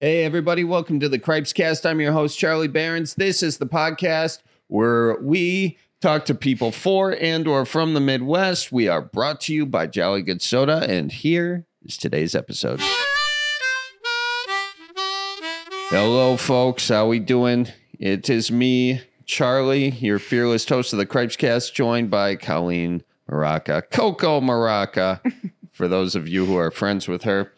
Hey, everybody, welcome to the Cripes Cast. I'm your host, Charlie Berens. This is the podcast where we talk to people for and or from the Midwest. We are brought to you by Jolly Good Soda, and here is today's episode. Hello, folks. How we doing? It is me, Charlie, your fearless host of the Cripes Cast, joined by Colleen Maraca, Coco Maraca, for those of you who are friends with her.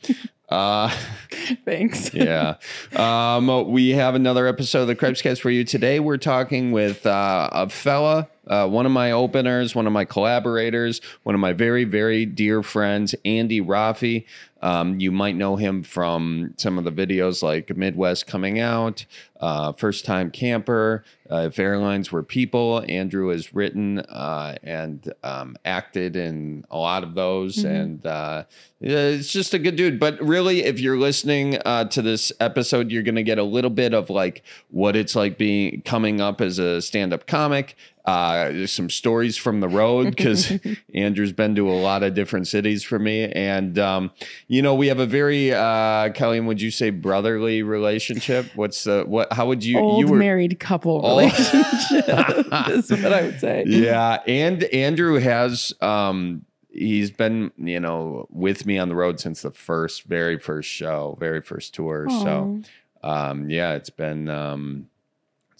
Uh, Thanks. yeah. Um, we have another episode of the Cripes Cast for you today. We're talking with uh, a fella, uh, one of my openers, one of my collaborators, one of my very, very dear friends, Andy Roffe. Um, you might know him from some of the videos like Midwest Coming Out, uh, First Time Camper, uh, If Airlines Were People. Andrew has written uh, and um, acted in a lot of those. And uh, it's just a good dude. But really, if you're listening uh, to this episode, you're going to get a little bit of like what it's like being coming up as a stand up comic. Uh, there's some stories from the road because Andrew's been to a lot of different cities for me. And, um, you know, we have a very, uh, Colleen, would you say brotherly relationship? What's the, what, how would you, Old you were, married couple Oh. relationship is what I would say. yeah and andrew has um he's been you know with me on the road since the first very first show very first tour so um yeah it's been um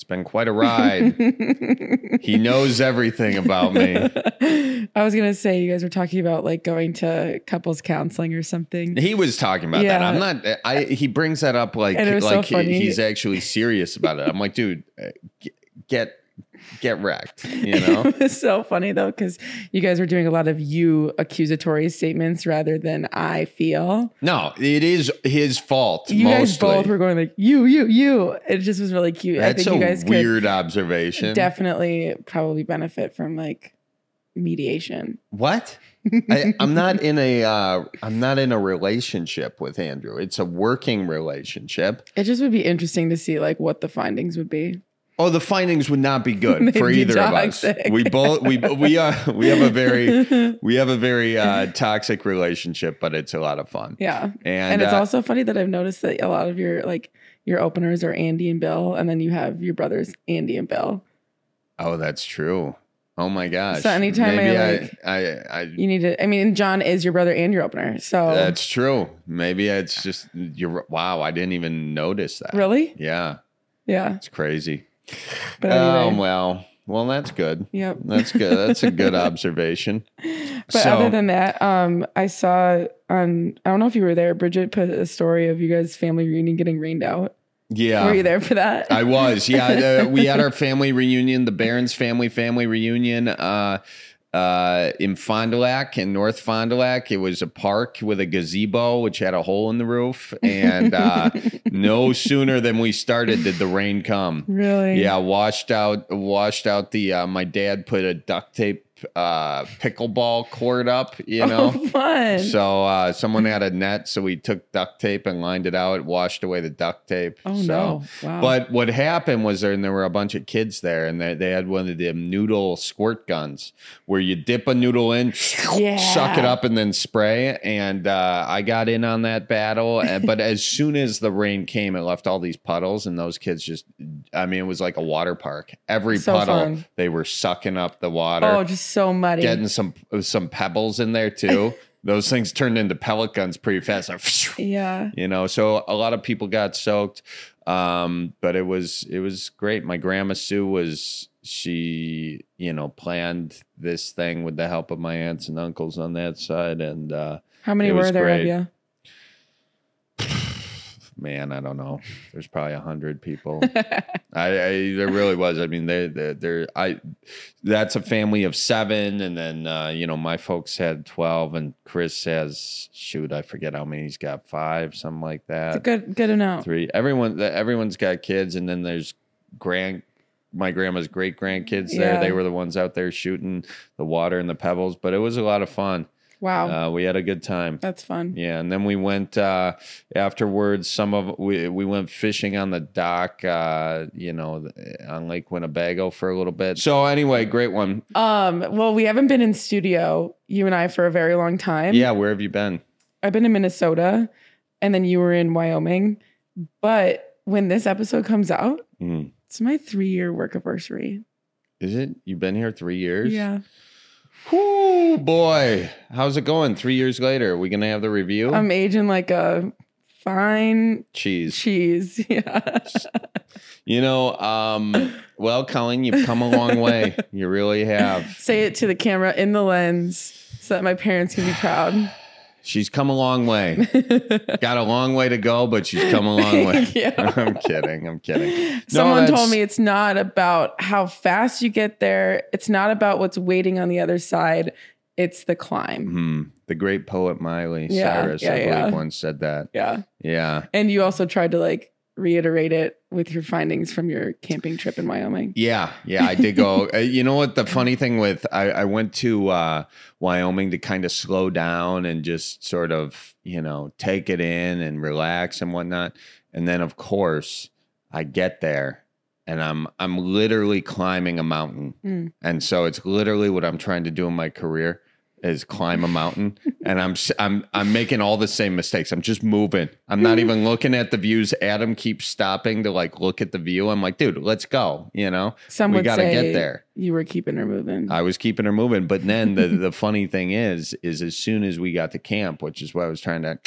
it's been quite a ride. He knows everything about me. I was gonna say you guys were talking about like going to couples counseling or something. he was talking about that. I'm not i he brings that up like was so like he- he's actually serious about it. I'm like dude uh, get get wrecked you know it was so funny though because you guys were doing a lot of you accusatory statements rather than I feel. no it is his fault You guys both were going like you, you, you. It just was really cute. That's I think a you guys weird observation. definitely probably benefit from like mediation. what? I, I'm not in a uh, I'm not in a relationship with Andrew. It's a working relationship. It just would be interesting to see like what the findings would be. Oh, the findings would not be good for either of us. We both we we are we have a very we have a very uh, toxic relationship, but it's a lot of fun. Yeah. And, And, it's uh, also funny that I've noticed that a lot of your like your openers are Andy and Bill, and then you have your brothers Andy and Bill. oh, that's true. Oh my gosh. So anytime I, like- I, I, I You need to. I mean, John is your brother and your opener. So that's true. Maybe it's just you're wow. I didn't even notice that. really, Yeah, yeah. it's crazy. But Oh anyway, well, well that's good. yep. That's good. That's a good observation. But so, other than that, um, I saw on. I don't know if you were there. Bridget put a story of you guys' family reunion getting rained out. yeah, Were you there for that? I was. Yeah, uh, we had our family reunion, the Berens family family reunion. Uh, uh, in Fond du Lac, in North Fond du Lac, it was a park with a gazebo which had a hole in the roof, and uh, no sooner than we started did the rain come. really? Yeah, washed out, washed out the. Uh, my dad put a duct tape uh, pickleball court up. You know, Oh, fun. So uh, someone had a net, so we took duct tape and lined it out, washed away the duct tape. oh so. no! Wow. But what happened was there, and there were a bunch of kids there, and they, they had one of them noodle squirt guns where you dip a noodle in, Yeah. suck it up, and then spray. And uh, I got in on that battle. and- but as soon as the rain came, it left all these puddles, and those kids just, I mean, it was like a water park. Every So puddle, fun. they were sucking up the water oh, just so muddy. getting some some pebbles in there too. Those things turned into pellet guns pretty fast. Like, yeah. you know, so a lot of people got soaked. Um, but it was it was great. My grandma Sue was she, you know, planned this thing with the help of my aunts and uncles on that side, and uh, How many were there great. of you? Man, I don't know. There's probably a hundred people. I, I there really was. I mean, they they're I that's a family of seven, and then uh, you know my folks had twelve, and Chris has shoot I forget how many he's got five, something like that. good, good enough. Three. Everyone everyone's got kids, and then there's grand. My grandma's great grandkids there. Yeah. They were the ones out there shooting the water and the pebbles, but it was a lot of fun. Wow, Uh, we had a good time. that's fun. Yeah, and then we went uh, afterwards. Some of we we went fishing on the dock, uh, you know, on Lake Winnebago for a little bit. So anyway, great one. Um, well, we haven't been in studio, you and I, for a very long time. Yeah, where have you been? I've been in Minnesota, and then you were in Wyoming, But when this episode comes out, Mm. it's my three year work anniversary. Is it? You've been here three years? Yeah. Whoo, boy. How's it going? Three years later, are we going to have the review? I'm aging like a fine Cheese. cheese. Yeah. You know, um, well, Colleen, you've come a long way. You really have. Say it to the camera in the lens so that my parents can be proud. She's come a long way. Got a long way to go, but she's come a long way. Yeah. I'm kidding. I'm kidding. Someone that's- told me it's not about how fast you get there. It's not about what's waiting on the other side. It's the climb. Hmm. The great poet Miley Yeah, Cyrus, yeah, I believe, yeah. once said that. Yeah. Yeah. And you also tried to like reiterate it with your findings from your camping trip in Wyoming. Yeah, yeah, I did go. uh, you know what? The funny thing with I, I went to uh, Wyoming to kind of slow down and just sort of you know take it in and relax and whatnot. And then of course I get there and I'm I'm literally climbing a mountain. Mm. And so it's literally what I'm trying to do in my career is climb a mountain and I'm I'm I'm making all the same mistakes. I'm just moving. I'm not even looking at the views. Adam keeps stopping to like look at the view. I'm like, dude, let's go, you know? Some we got to get there. you were keeping her moving. I was keeping her moving, but then the the funny thing is is as soon as we got to camp, which is what I was trying to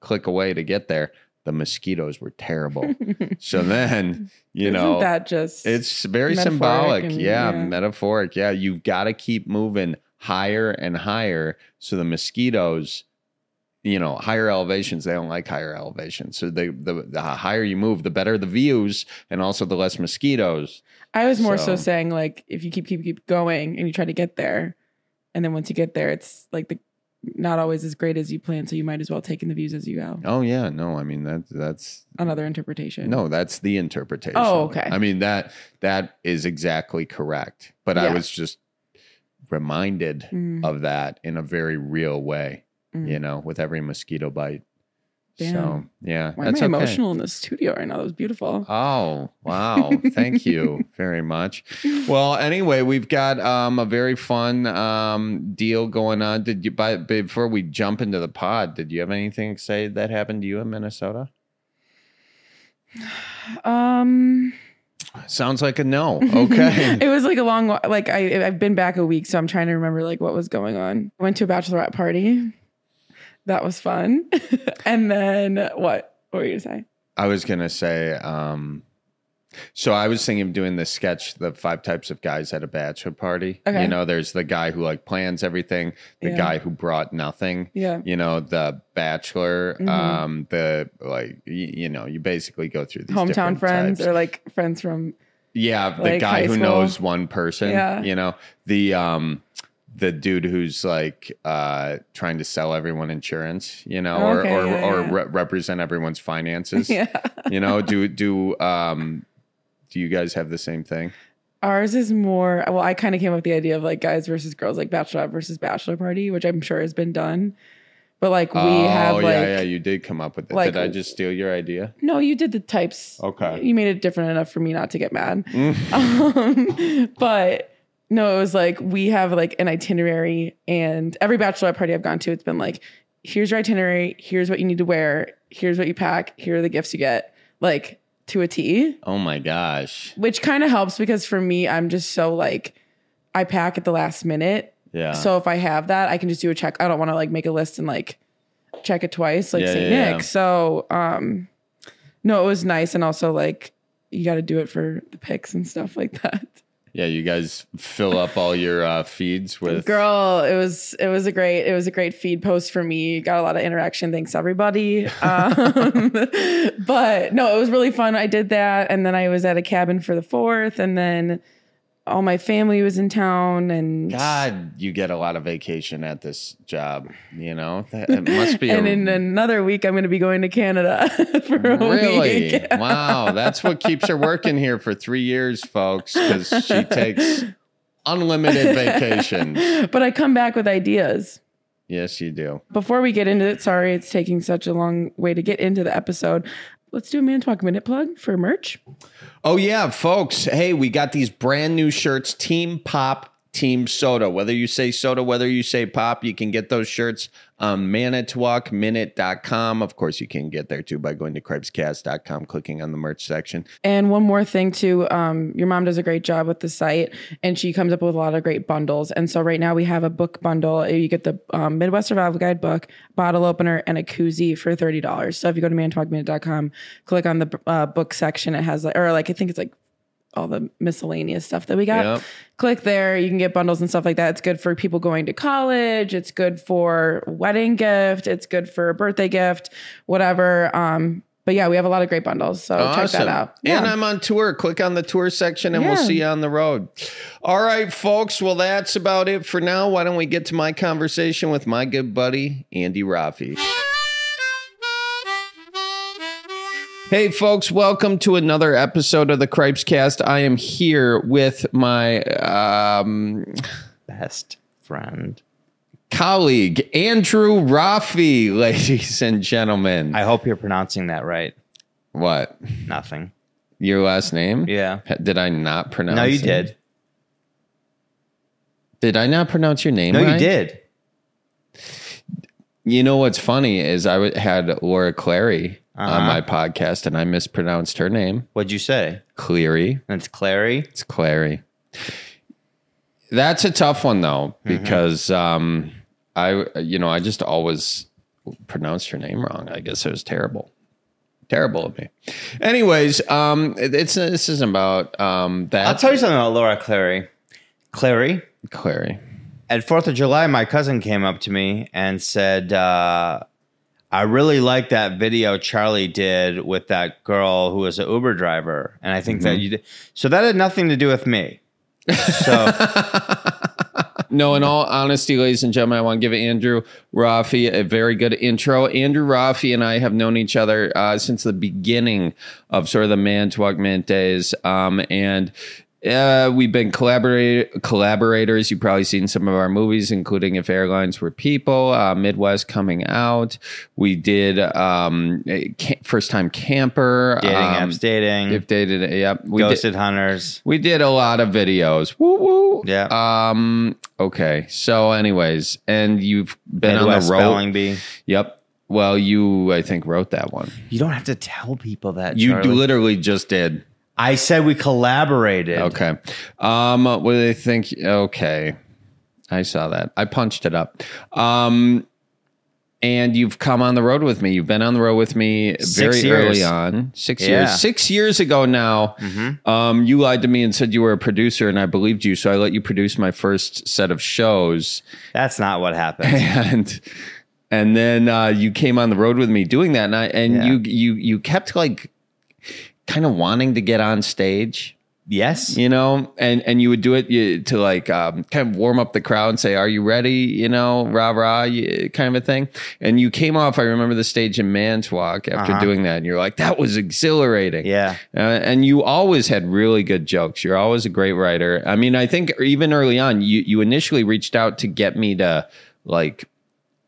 click away to get there, the mosquitoes were terrible. so then, you Isn't know, that just it's very symbolic. and- yeah, yeah. metaphoric. Yeah, you've got to keep moving higher and higher. So the mosquitoes, you know, higher elevations, they don't like higher elevations. So the, the the higher you move, the better the views and also the less mosquitoes. I was more So- so saying like if you keep keep keep going and you try to get there, and then once you get there, it's like the not always as great as you plan. So you might as well take in the views as you go. Oh yeah, no, I mean that that's Another interpretation. no, that's the interpretation. Oh, okay. I mean that that is exactly correct. But I was just reminded Mm, of that in a very real way. mm. you know, with every mosquito bite. So yeah, Why am that's I okay. emotional in the studio right now? That was beautiful. Oh wow! Thank you very much. Well, anyway, we've got um, a very fun um, deal going on. Did you by before we jump into the pod? Did you have anything to say that happened to you in Minnesota? Um, Sounds like a no. Okay. it was like a long, like I I've been back a week, so I'm trying to remember like what was going on. I went to a bachelorette party. That was fun. and then what? What were you gonna say? I was gonna say. Um, so I was thinking of doing this sketch, the five types of guys at a bachelor party. Okay. You know, there's the guy who like plans everything, the Yeah. guy who brought nothing, Yeah. you know the bachelor Mhm. um the like y- you know you basically go through these Hometown friends types. or like friends from yeah the like, guy who school. knows one person Yeah. you know the um the dude who's like uh trying to sell everyone insurance you know or Okay, or, yeah, or re- represent everyone's finances yeah. you know do do um do you guys have the same thing Ours is more well, I kind of came up with the idea of like guys versus girls, like bachelorette versus bachelor party, which I'm sure has been done. But like we oh have like yeah yeah you did come up with it like- did i just steal your idea no, you did the types. okay You made it different enough for me not to get mad. Mm. um, but no, it was like we have like an itinerary, and every bachelorette party I've gone to, it's been like, here's your itinerary, here's what you need to wear, here's what you pack, here are the gifts you get, like to a T, oh my gosh which kind of helps because for me, I'm just so like, I pack at the last minute. yeah So if I have that, I can just do a check. I don't want to like make a list and like check it twice, like Yeah, St. yeah, Nick. yeah. So um no, it was nice and also like you got to do it for the picks and stuff like that. Yeah, you guys fill up all your uh, feeds with Girl, it was it was a great it was a great feed post for me. Got a lot of interaction. Thanks everybody. Um, but no, it was really fun. I did that, and then I was at a cabin for the fourth, and then all my family was in town, and God, you get a lot of vacation at this job. You know, it must be. and a, in another week, I'm going to be going to Canada for a really week. wow. That's what keeps her working here for three years, folks, because she takes unlimited vacation. but I come back with ideas. Yes, you do. Before we get into it, sorry it's taking such a long way to get into the episode. Let's do a Manitowoc Minute plug for merch. Oh yeah, folks. Hey, we got these brand new shirts, Team Pop Team Soda. Whether you say soda, whether you say pop, you can get those shirts on manitowocminute.com. Of course, you can get there too by going to cripescast.com, clicking on the merch section. And one more thing too, um, your mom does a great job with the site, and she comes up with a lot of great bundles. And so right now we have a book bundle. You get the um, Midwest Survival Guide book, bottle opener, and a koozie for thirty dollars. So if you go to manitowocminute.com, click on the uh, book section, it has like, or like I think it's like all the miscellaneous stuff that we got. Yep. Click there. You can get bundles and stuff like that. It's good for people going to college. It's good for wedding gift. It's good for a birthday gift, whatever. Um, but yeah, we have a lot of great bundles. So check that out. And I'm on tour. Click on the tour section and we'll see you on the road. All right, folks. Well, that's about it for now. Why don't we get to my conversation with my good buddy, Andy Roffe? Hey, folks, welcome to another episode of the Cripes Cast. I am here with my um, best friend. colleague, Andrew Roffe, ladies and gentlemen. I hope you're pronouncing that right. what? Nothing. Your last name? Yeah. Did I not pronounce No, you it? did. Did I not pronounce your name No, right? you did. You know what's funny is I had Laura Clery on Uh-huh. my podcast and I mispronounced her name. What'd you say? Cleary. That's Clary. It's Clary. That's a tough one though Mm-hmm. because um, I you know I just always pronounced her name wrong. I guess it was terrible. Terrible of me. Anyways, um, it- it's this isn't about um, that. I'll tell you something about Laura Clery. Clary. Clary. At Fourth of July, my cousin came up to me and said, uh, "I really like that video Charlie did with that girl who was an Uber driver, and I think that you did." So that had nothing to do with me. So No, in all honesty, ladies and gentlemen, I want to give Andrew Roffe a very good intro. Andrew Roffe and I have known each other uh, since the beginning of sort of the Manitowoc days. Um, and uh, we've been collaborate- collaborators. You've probably seen some of our movies, including If Airlines Were People, uh, Midwest Coming Out. We did um, ca- First Time Camper. dating um, apps, dating, If dated, yep. We did, ghosted hunters. we did a lot of videos. Woo woo. Yeah. Um. Okay. So, anyways, and you've been on the road. spelling bee. Yep. Well, you I think wrote that one. You don't have to tell people that. You Charlie. literally just did. I said we collaborated. Okay. Um. What do they think? Okay. I saw that. I punched it up. Um. And you've come on the road with me. You've been on the road with me very years. early on. Six Yeah. years. Six years ago now. Um, you lied to me and said you were a producer, and I believed you. So I let you produce my first set of shows. That's not what happened. and and then uh, you came on the road with me doing that, and I, and Yeah. you you you kept like kind of wanting to get on stage, yes. you know, and and you would do it you, to like um, kind of warm up the crowd and say, "Are you ready?" You know, rah rah, you- kind of a thing. And you came off. I remember the stage in Mantua after Uh-huh. doing that, and you're like, "That was exhilarating." Yeah. Uh, and you always had really good jokes. You're always a great writer. I mean, I think even early on, you you initially reached out to get me to like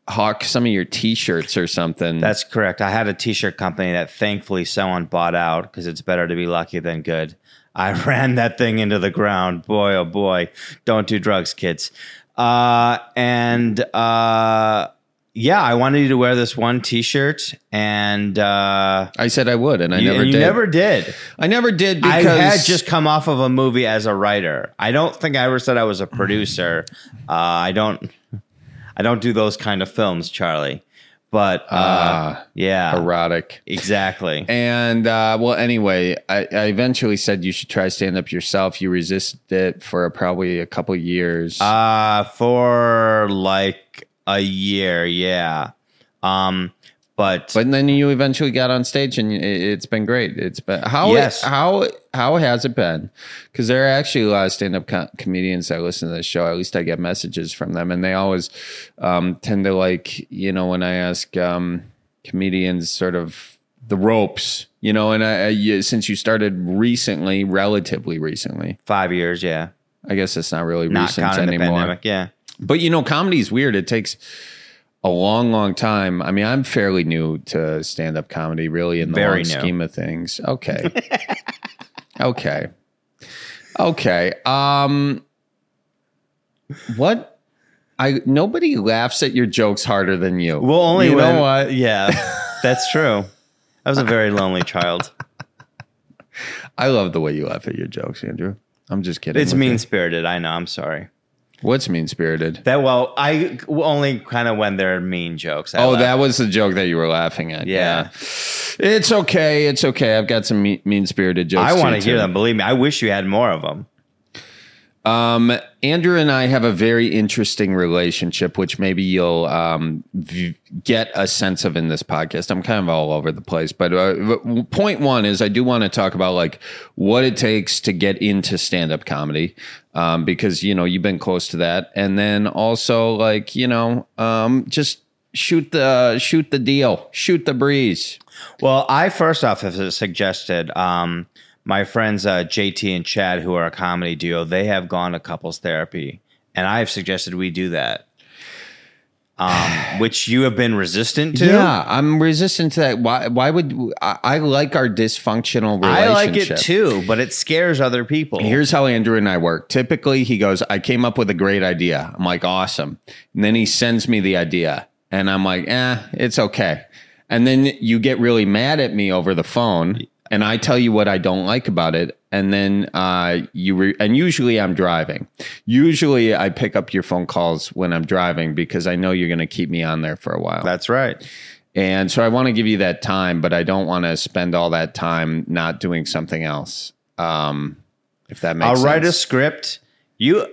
hawk some of your T-shirts or something. That's correct. I had a t-shirt company that thankfully someone bought out because it's better to be lucky than good. I ran that thing into the ground. Boy, oh boy. Don't do drugs, kids. Uh, and uh, yeah, I wanted you to wear this one t-shirt and uh, I said I would, and I you, never and you did. never did. I never did because I had just come off of a movie as a writer. I don't think I ever said I was a producer. Uh, I don't. I don't do those kind of films, Charlie. But uh, Ah, yeah, erotic. exactly. And uh, well, anyway, I, I eventually said you should try stand up yourself. You resisted it for probably a couple years. Uh for like a year, yeah. Um, but, but then you eventually got on stage, and it, it's been great. It's been how Yes. how how has it been? Because there are actually a lot of stand up co- comedians that listen to this show. At least I get messages from them, and they always um, tend to like you know when I ask um, comedians sort of the ropes, you know. And I, I you, since you started recently, relatively recently, five years, yeah. I guess it's not really Not recent anymore. pandemic, yeah. But you know, comedy is weird. It takes a long, long time. I mean, I'm fairly new to stand up comedy, really, in the Very long new. scheme of things. Okay. okay. Okay. Um, what? I nobody laughs at your jokes harder than you. Well, only you when, know what? Yeah, that's true. I was a very lonely child. I love the way you laugh at your jokes, Andrew. I'm just kidding. It's mean spirited. I know. I'm sorry. What's mean spirited? That well, I only kind of when they're mean jokes. I Oh, laugh. that was the joke that you were laughing at. Yeah. It's okay. It's okay. I've got some mean spirited jokes. I want to hear them. Believe me, I wish you had more of them. Um, Andrew and I have a very interesting relationship, which maybe you'll um, v- get a sense of in this podcast. I'm kind of all over the place, but uh, point one is I do want to talk about like what it takes to get into stand up comedy, um, because you know you've been close to that, and then also like you know um, just shoot the shoot the deal, shoot the breeze. Well, I first off have suggested um, my friends uh, JT and Chad, who are a comedy duo, they have gone to couples therapy, and I have suggested we do that. Um, which you have been resistant to. Yeah, I'm resistant to that. Why? Why would I, I like our dysfunctional relationship? I like it too, but it scares other people. Here's how Andrew and I work. Typically, he goes, I came up with a great idea. I'm like, awesome. And then he sends me the idea, and I'm like, eh, it's okay. And then you get really mad at me over the phone, and I tell you what I don't like about it. And then uh, you, re- and usually I'm driving. Usually I pick up your phone calls when I'm driving because I know you're going to keep me on there for a while. That's right. And so I want to give you that time, but I don't want to spend all that time not doing something else. Um, if that makes sense. I'll sense. write a script. You,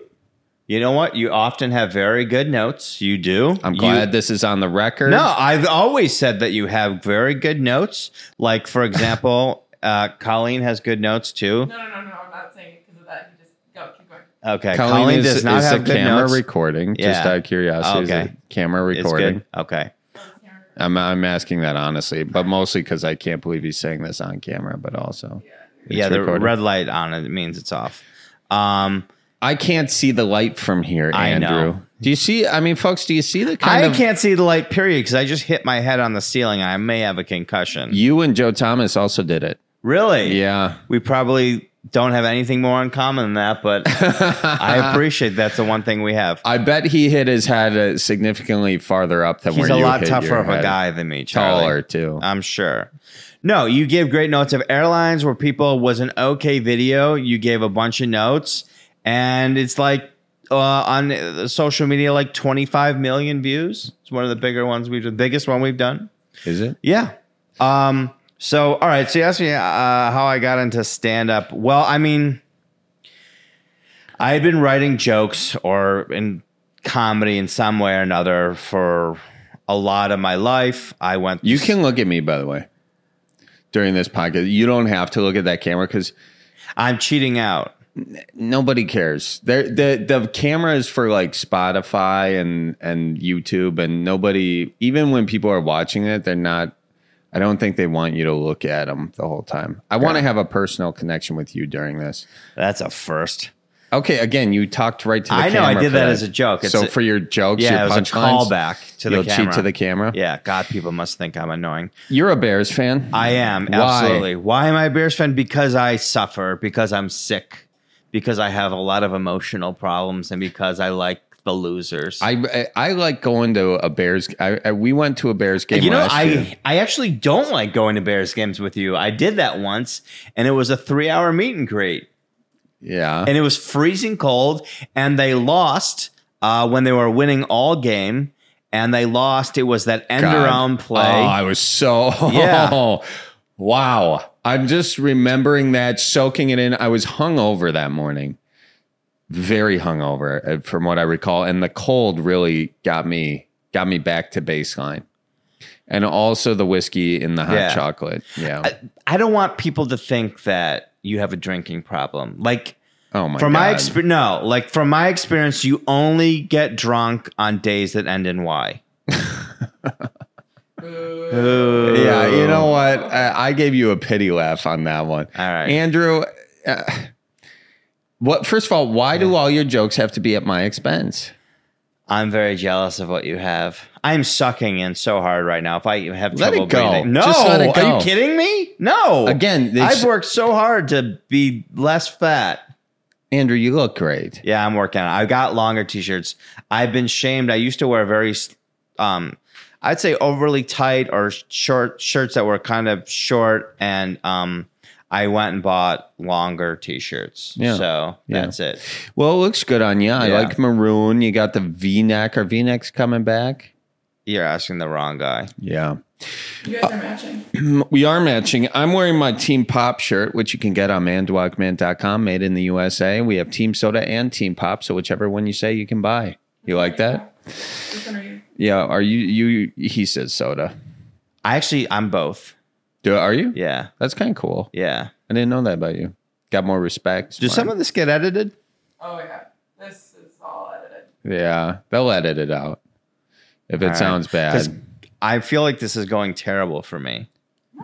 you know what? You often have very good notes. You do. I'm You- glad this is on the record. No, I've always said that you have very good notes. Like, for example, uh, Colleen has good notes too. No, no, no, no. I'm not saying it because of that. You just go, keep going. Okay, Colleen, Colleen, is, does not is have a good camera notes. recording. Just out of curiosity, is Okay. a camera It's recording. good. Okay. I'm I'm asking that honestly, but mostly because I can't believe he's saying this on camera, but also it's yeah, the recorded. red light on it means it's off. Um, I can't see the light from here, I Andrew. know. Do you see? I mean, folks, do you see the kind I of can't see the light. Period, because I just hit my head on the ceiling. and I may have a concussion. you and Joe Thomas also did it? Really? Yeah. We probably don't have anything more in common than that, but I appreciate that's the one thing we have. I bet he hit his head uh, significantly farther up than He's where a you lot hit tougher your of a head. guy than me, Charlie. taller too. I'm sure. No, you gave great notes of airlines where people was an okay video. You gave a bunch of notes, and it's like uh, on uh, social media, like 25 million views. It's one of the bigger ones we've the biggest one we've done. Is it? Yeah. Um. So, all right. So you asked me uh, how I got into stand up. Well, I mean, I had been writing jokes or in comedy in some way or another for a lot of my life. I went. You can look at me, by the way, during this podcast. You don't have to look at that camera because I'm cheating out. nobody cares. There, the the camera is for like Spotify and and YouTube, and nobody. Even when people are watching it, they're not. I don't think they want you to look at them the whole time. I want to have a personal connection with you during this. That's a first. Okay, again, you talked right to the camera. I know, I did that as a joke. It's so a- for your jokes, Yeah, your it was a punchlines, callback to the you'll camera. cheat to the camera. Yeah, God, people must think I'm annoying. You're a Bears fan. I am absolutely. Why am I a Bears fan? Because I suffer. Because I'm sick. Because I have a lot of emotional problems, and because I like the losers. I, I I like going to a Bears. I, I we went to a Bears game. you know, last I year. I actually don't like going to Bears games with you. I did that once, and it was a three hour meet and greet. yeah. and it was freezing cold and they lost uh, when they were winning all game and they lost it was that end God. around play Oh, I was so Yeah. wow. I'm just remembering that, soaking it in. I was hungover that morning, very hungover, uh, from what I recall, and the cold really got me got me back to baseline, and also the whiskey in the hot Yeah. chocolate. Yeah. I, I don't want people to think that you have a drinking problem like oh my from god. my experience no like from my experience you only get drunk on days that end in y Yeah, you know what? I, I gave you a pity laugh on that one. All right. Andrew. Uh, what? First of all, why do all your jokes have to be at my expense? i'm very jealous of what you have i'm sucking in so hard right now if i have Let trouble it go. breathing no it are you kidding me no Again, i've worked so hard to be less fat Andrew, you look great. Yeah, I'm working on it. I got longer t-shirts. I've been shamed. I used to wear very um I'd say overly tight or short shirts that were kind of short and um I went and bought longer t-shirts. Yeah. So Yeah. that's it. Well, it looks good on you. I Yeah. like maroon. You got the V-neck. Are V-necks coming back? You're asking the wrong guy. Yeah. You guys are matching. We are matching. I'm wearing my Team Pop shirt, which you can get on manitowocminute.com, made in the USA. We have Team Soda and Team Pop, so whichever one you say you can buy. You like that? Which one are you? Yeah. Are you you he says soda. I actually I'm both. Do are you? Yeah. That's kind of cool. Yeah. I didn't know that about you. Got more respect. Does some of this get edited? Oh yeah, this is all edited. Yeah, they'll edit it out if it All right. sounds 'Cause bad. I feel like this is going terrible for me.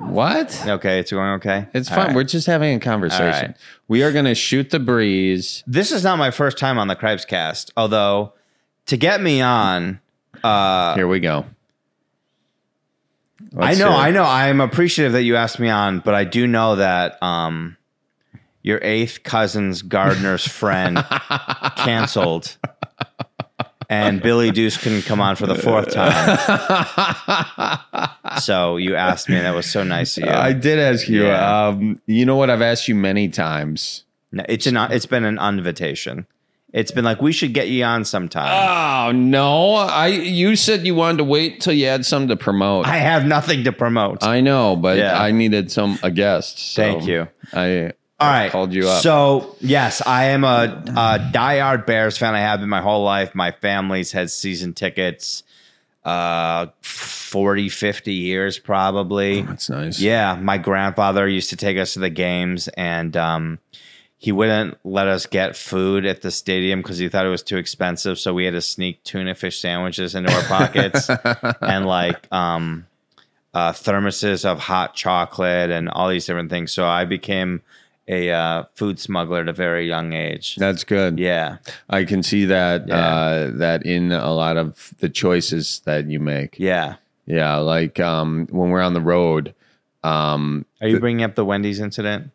What? Okay, it's going okay. It's All fun. right. We're just having a conversation. All right. We are going to shoot the breeze. This is not my first time on the Cripes cast, although to get me on, uh, Here we go. I Let's know. I know, I'm appreciative that you asked me on, but I do know that um, your eighth cousin's gardener's friend canceled, and Billy Deuce couldn't come on for the fourth time. so you asked me, and that was so nice of you. I did ask you. Yeah. Um, you know what? I've asked you many times. No, it's an it's been an invitation. It's been like we should get you on sometime. Oh no! I you said you wanted to wait till you had something to promote. I have nothing to promote. I know, but Yeah. I needed some a guest. so Thank you. I All right. called you up. So, yes, I am a, a diehard Bears fan. I have been my whole life. My family's had season tickets uh 40, 50 years probably. That's nice. Yeah, my grandfather used to take us to the games and um he wouldn't let us get food at the stadium because he thought it was too expensive. So we had to sneak tuna fish sandwiches into our pockets and like um, uh, thermoses of hot chocolate and all these different things. So I became a uh, food smuggler at a very young age. That's good. Yeah. I can see that Yeah. uh, that in a lot of the choices that you make. Yeah. Yeah, like um, when we're on the road. Um, Are you bringing up the Wendy's incident?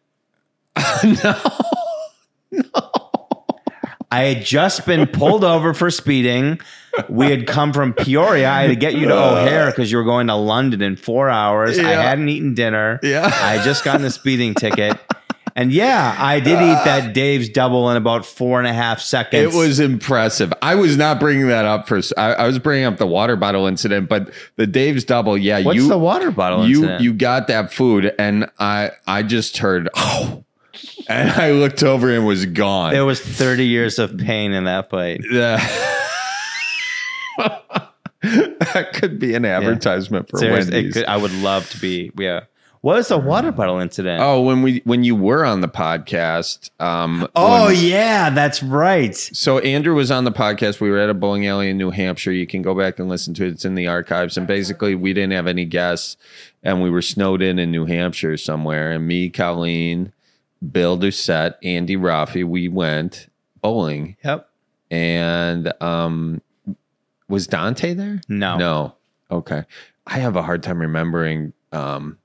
no, I had just been pulled over for speeding. We had come from Peoria. I had to get you to O'Hare uh. because you were going to London in four hours. I hadn't eaten dinner. Yeah. I had just gotten a speeding ticket. And yeah, I did eat that uh. Dave's double in about four and a half seconds. it was impressive. I was not bringing that up for. I, I was bringing up the water bottle incident, but the Dave's double. Yeah, What's you the water bottle you incident? you got that food, and I I just heard oh, and I looked over and was gone. There was 30 years of pain in that bite. Yeah. that could be an advertisement for Seriously, it Wendy's. could- I would love to be. Yeah. What was the water bottle incident? Oh, when we when you were on the podcast, um, Oh, when- yeah, that's right. so Andrew was on the podcast. We were at a bowling alley in New Hampshire. You can go back and listen to it. It's in the archives. And basically, we didn't have any guests, and we were snowed in in New Hampshire somewhere. And me, Colleen, Bill Doucette, Andy Roffe, we went bowling. Yep. And um, was Dante there? No. No. Okay. I have a hard time remembering. Um,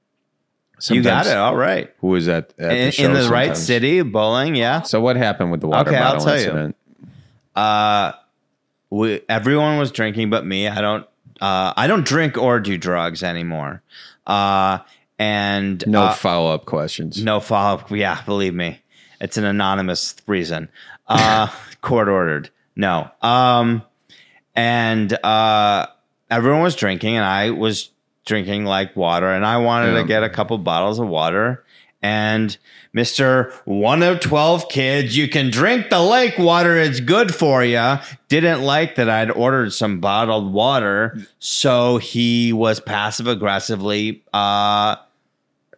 You got it. All right. Who was at, at In, the show in the right city, bowling. Yeah. So what happened with the water Okay, I'll bottle tell you. incident? Uh, we, everyone was drinking, but me. I don't. Uh, I don't drink or do drugs anymore. Uh, and No uh, follow up questions. no follow up. Yeah, believe me, it's an anonymous reason. Uh, court ordered. No. Um, and uh, everyone was drinking, and I was drinking like water, and I wanted Yeah. to get a couple bottles of water. And Mister One of Twelve kids, you can drink the lake water; it's good for you. Didn't like that I'd ordered some bottled water, so he was passive aggressively uh,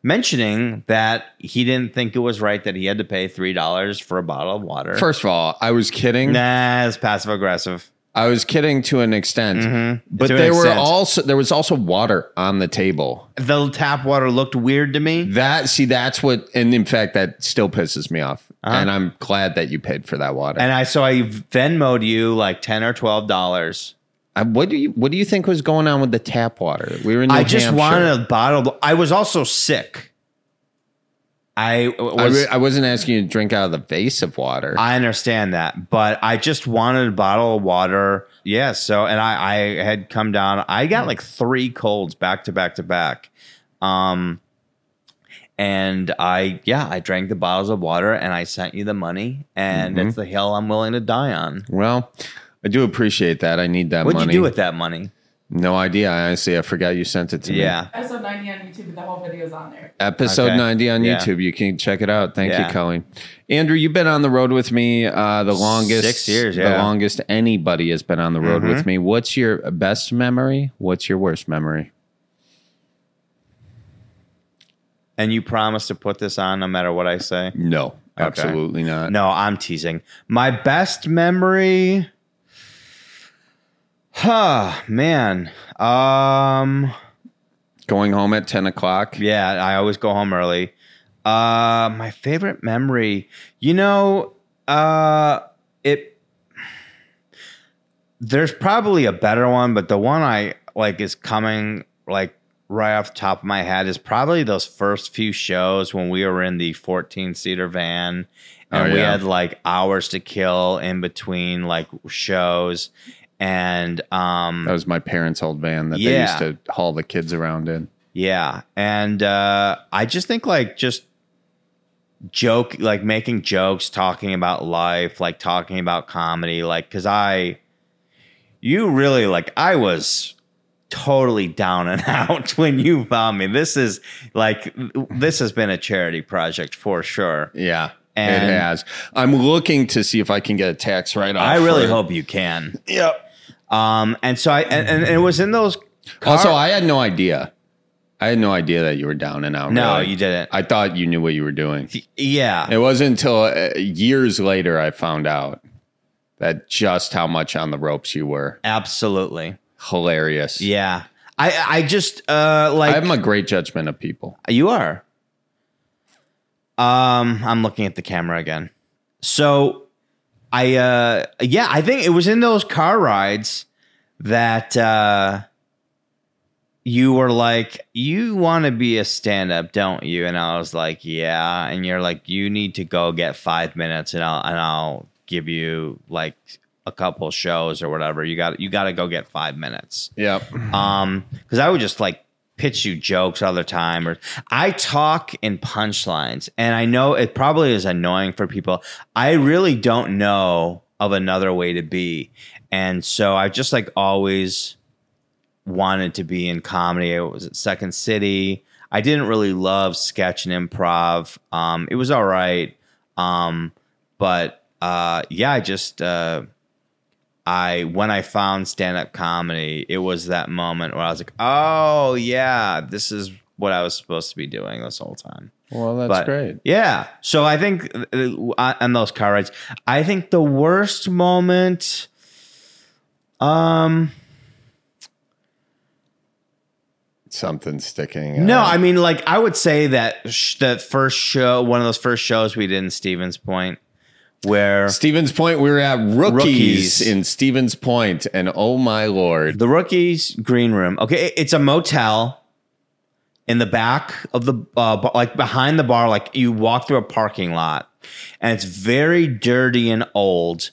mentioning that he didn't think it was right that he had to pay three dollars for a bottle of water. First of all, I was kidding. nah, it's passive aggressive. I was kidding to an extent, Mhm. but To there were also there was also water on the table. The tap water looked weird to me. That see, that's what, and in fact, that still pisses me off. Uh-huh. And I'm glad that you paid for that water. And I so I Venmoed you like ten or twelve dollars. What do you what do you think was going on with the tap water? We were in. New I just Hampshire. wanted a bottle. I was also sick. I I, was. re- I wasn't asking you to drink out of the vase of water. I understand that, but I just wanted a bottle of water. Yeah, so and I, I had come down. I got like three colds back to back to back. Um and I yeah, I drank the bottles of water and I sent you the money and Mm-hmm. it's the hill I'm willing to die on. well, I do appreciate that. I need that What'd money. you do with that money? No idea. I honestly, I forgot you sent it to me. Yeah. Episode 90 on YouTube, the whole video's on there. Episode Okay. 90 on Yeah. YouTube. You can check it out. Thank Yeah. you, Kelly. Andrew, you've been on the road with me uh, the longest. Six years, The yeah. longest anybody has been on the road with me. What's your best memory? What's your worst memory? And you promise to put this on no matter what I say? No, absolutely not. No, I'm teasing. My best memory. Huh, man. Um Going home at 10 o'clock. Yeah, I always go home early. Uh, my favorite memory, you know, uh, it. There's probably a better one, but the one I like is coming like right off the top of my head is probably those first few shows when we were in the 14 seater van and Oh, we had like hours to kill in between like shows and um That was my parents' old van that Yeah. they used to haul the kids around in. Yeah. And uh, I just think like just joke, like making jokes, talking about life, like talking about comedy, like, cause I, you really like, I was totally down and out when you found me. This is like, this has been a charity project for sure. Yeah. And- it has. I'm looking to see if I can get a tax write off. I really hope you can. Yep. Um, and so I, and, and it was in those. Also, car- I had no idea. I had no idea that you were down and out. no, really. you didn't. I thought you knew what you were doing. yeah. It wasn't until uh, years later I found out that just how much on the ropes you were. Absolutely. Hilarious. Yeah. I, I just, uh, like, I have a great judgment of people. You are. Um, I'm looking at the camera again. So I uh yeah, I think it was in those car rides that uh you were like, you want to be a stand up, don't you? And I was like, yeah. And you're like, you need to go get five minutes and I'll and I'll give you like a couple shows or whatever. You got you got to go get five minutes Yep. um because i would just like pitch you jokes all the time or i talk in punchlines and i know it probably is annoying for people. I really don't know of another way to be. And so i just like always wanted to be in comedy. It was at second city. I didn't really love sketch and improv. Um it was all right. Um but uh yeah i just uh I when I found stand up comedy, it was that moment where I was like, "Oh yeah, this is what I was supposed to be doing this whole time." Well, that's But- great. Yeah. So I think uh, on those car rides, I think the worst moment, um, Something sticking. no, out. I mean like I would say that sh- that first show, one of those first shows we did in Stevens Point, where Stevens Point, we were at rookies, Rookies. in Stevens Point, and oh my lord, The rookies green room. Okay, it's a motel in the back of the uh, like behind the bar. Like you walk through a parking lot, and it's very dirty and old.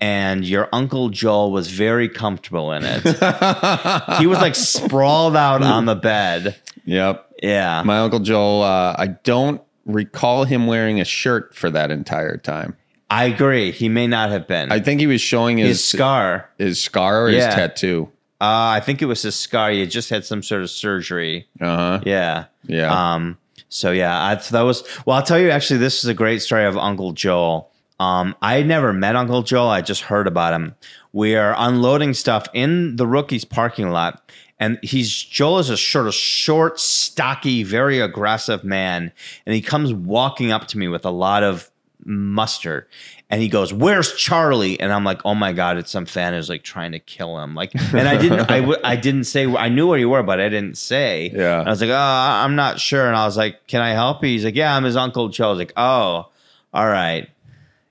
And your uncle Joel was very comfortable in it. he was like sprawled out on the bed. yep. Yeah, My uncle Joel, uh, I don't recall him wearing a shirt for that entire time. I agree. He may not have been. I think he was showing his his scar. his scar or Yeah. his tattoo. Uh, I think it was his scar. He had just had some sort of surgery. Uh huh. Yeah. Yeah. Um, so yeah, I, that was well. I'll tell you. Actually, this is a great story of Uncle Joel. Um, I had never met Uncle Joel. I just heard about him. We are unloading stuff in the rookies parking lot, and he's Joel is a sort of short, stocky, very aggressive man, and he comes walking up to me with a lot of muster and he goes where's charlie? And i'm like oh my god it's some fan who's like trying to kill him. Like and i didn't I w- I didn't say i knew where you were but i didn't say. Yeah. And i was like oh i'm not sure. And i was like can i help you? He's like yeah i'm his uncle joe. I was like oh all right.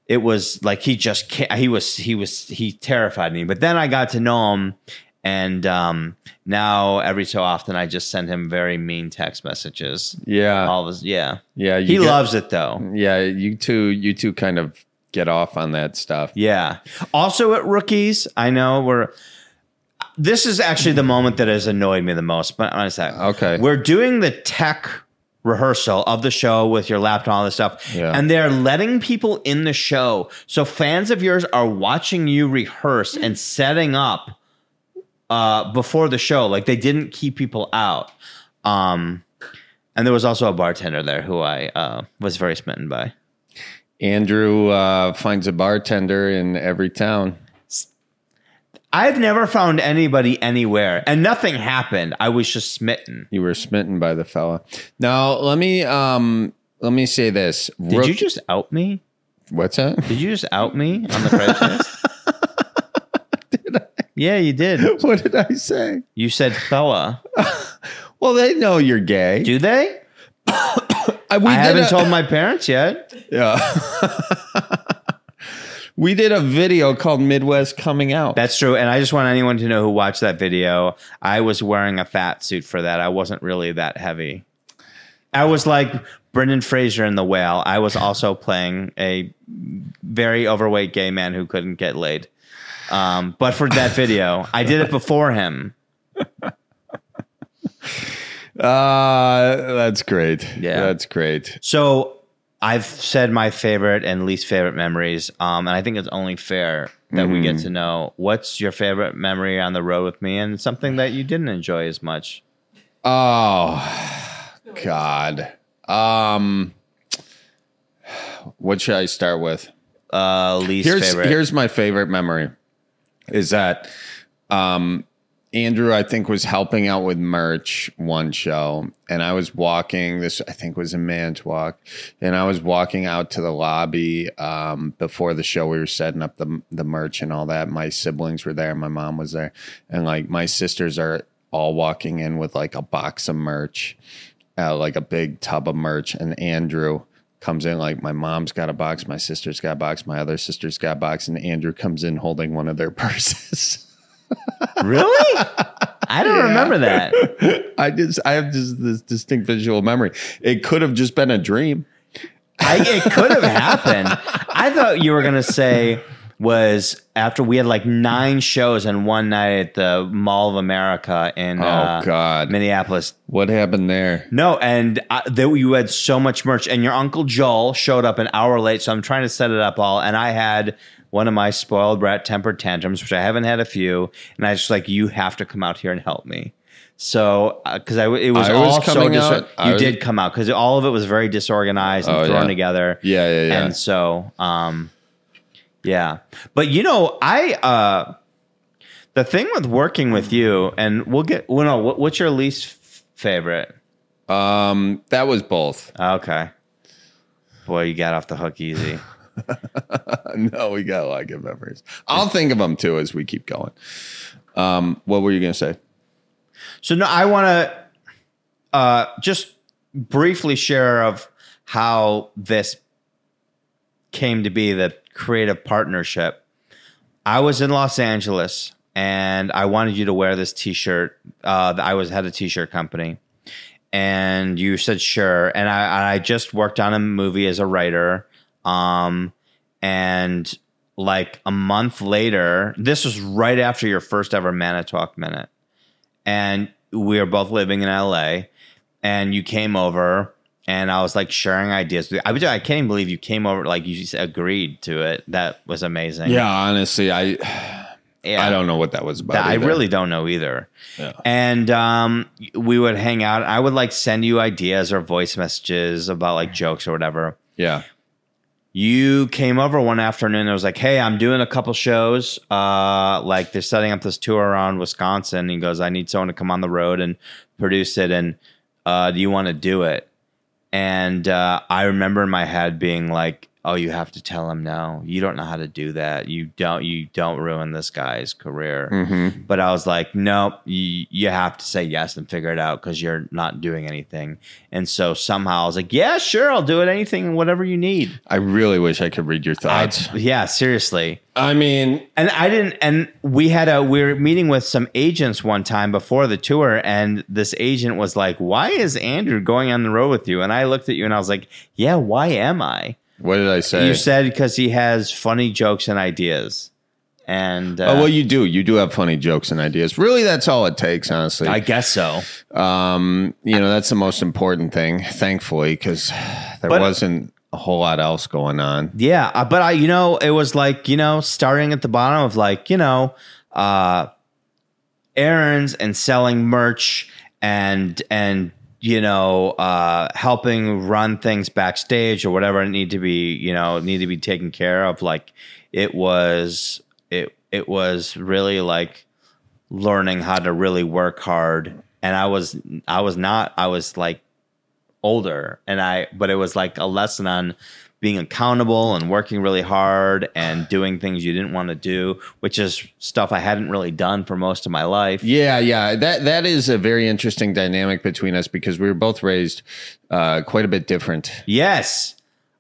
It was like he just he was he was he terrified me. But then i got to know him And um, now every so often, I just send him very mean text messages. Yeah. All of his, yeah. yeah. He get- loves it though. Yeah. You two, you two kind of get off on that stuff. Yeah. Also at rookies, I know we're. This is actually the moment that has annoyed me the most. But I'm gonna say, Okay. we're doing the tech rehearsal of the show with your laptop and all this stuff, Yeah. and they're letting people in the show. So fans of yours are watching you rehearse and setting up uh, before the show. Like they didn't keep people out. Um, and there was also a bartender there who I uh, was very smitten by. Andrew uh, finds a bartender in every town. I've never found anybody anywhere, and nothing happened. I was just smitten. You were smitten by the fella. Now let me um let me say this. Did you just out me? What's that? Did you just out me on the Cripescast? Yeah, you did. what did I say? You said fella. Well, they know you're gay. Do they? I, we I haven't a- told my parents yet. Yeah. we did a video called Midwest Coming Out. That's true. And I just want anyone to know who watched that video. I was wearing a fat suit for that. I wasn't really that heavy. I was like Brendan Fraser in The Whale. I was also playing a very overweight gay man who couldn't get laid. Um, but for that video, I did it before him. Uh, that's great. Yeah. That's great. So I've said my favorite and least favorite memories, um, and I think it's only fair that we get to know what's your favorite memory on the road with me and something that you didn't enjoy as much. Oh, God. Um, what should I start with? Uh, least here's favorite. here's my favorite memory is that um Andrew I think was helping out with merch one show and I was walking this I think was Manitowoc, and I was walking out to the lobby um before the show we were setting up the the merch and all that. My siblings were there my mom was there and like my sisters are all walking in with like a box of merch uh, like a big tub of merch and Andrew comes in like my mom's got a box, my sister's got a box, my other sister's got a box, and Andrew comes in holding one of their purses. really? I don't remember that. I just I have this, this distinct visual memory. It could have just been a dream. I, it could have happened. I thought you were going to say was after we had like nine shows in one night at the Mall of America in Oh, uh, God. Minneapolis. What happened there? No, and I, there, you had so much merch, and your uncle Joel showed up an hour late. So I'm trying to set it up all, and I had one of my spoiled brat temper tantrums, which I haven't had a few, and I was just like, "You have to come out here and help me." So, because I it was I all was so out. You was- did come out because all of it was very disorganized and Oh, thrown yeah. together. Yeah, yeah, yeah. And so, um, yeah. But you know, I uh, the thing with working with you, and we'll get. Well, no, what, what's your least f- favorite? Um, that was both. Okay. Boy, you got off the hook easy. no, we got a lot of good memories. I'll think of them too as we keep going. Um, what were you gonna say? So no, I want to uh, just briefly share of how this came to be the creative partnership. I was in Los Angeles and I wanted you to wear this T-shirt. Uh, I was had a T-shirt company, and you said sure. And I, I just worked on a movie as a writer. Um, and like a month later, this was right after your first ever Manitowoc Minute and we were both living in LA and you came over and I was like sharing ideas. I, was- I can't even believe you came over like you just agreed to it. That was amazing. Yeah, honestly, I Yeah. I don't know what that was about. I either. really don't know either. Yeah. And um, we would hang out. I would like send you ideas or voice messages about like jokes or whatever. yeah. You came over one afternoon and was like, Hey, I'm doing a couple shows. Uh, like they're setting up this tour around Wisconsin. He goes, I need someone to come on the road and produce it. And uh, do you want to do it? And uh, I remember in my head being like, "Oh, you have to tell him no. You don't know how to do that. You don't. You don't ruin this guy's career." Mm-hmm. But I was like, "Nope. You you have to say yes and figure it out because you're not doing anything." And so somehow I was like, "Yeah, sure, I'll do it. Anything, whatever you need." I really wish I could read your I, thoughts. yeah, seriously. I mean, And I didn't. And we had a we were meeting with some agents one time before the tour, and this agent was like, "Why is Andrew going on the road with you?" And I looked at you and I was like, "Yeah, why am I?" What did I say? You said because he has funny jokes and ideas, and uh, oh, well, you do. You do have funny jokes and ideas. Really, that's all it takes, honestly. I guess so. um, you know, that's the most important thing, thankfully, because there But- wasn't a whole lot else going on. Yeah, uh, but I, you know, it was like you know, starting at the bottom of like you know, uh, errands and selling merch and and you know, uh, helping run things backstage or whatever need to be you know need to be taken care of. Like it was, it it was really like learning how to really work hard, and I was I was not I was like older and I but it was like a lesson on being accountable and working really hard and doing things you didn't want to do, which is stuff I hadn't really done for most of my life. Yeah, yeah. That that is a very interesting dynamic between us because we were both raised uh, quite a bit different. Yes.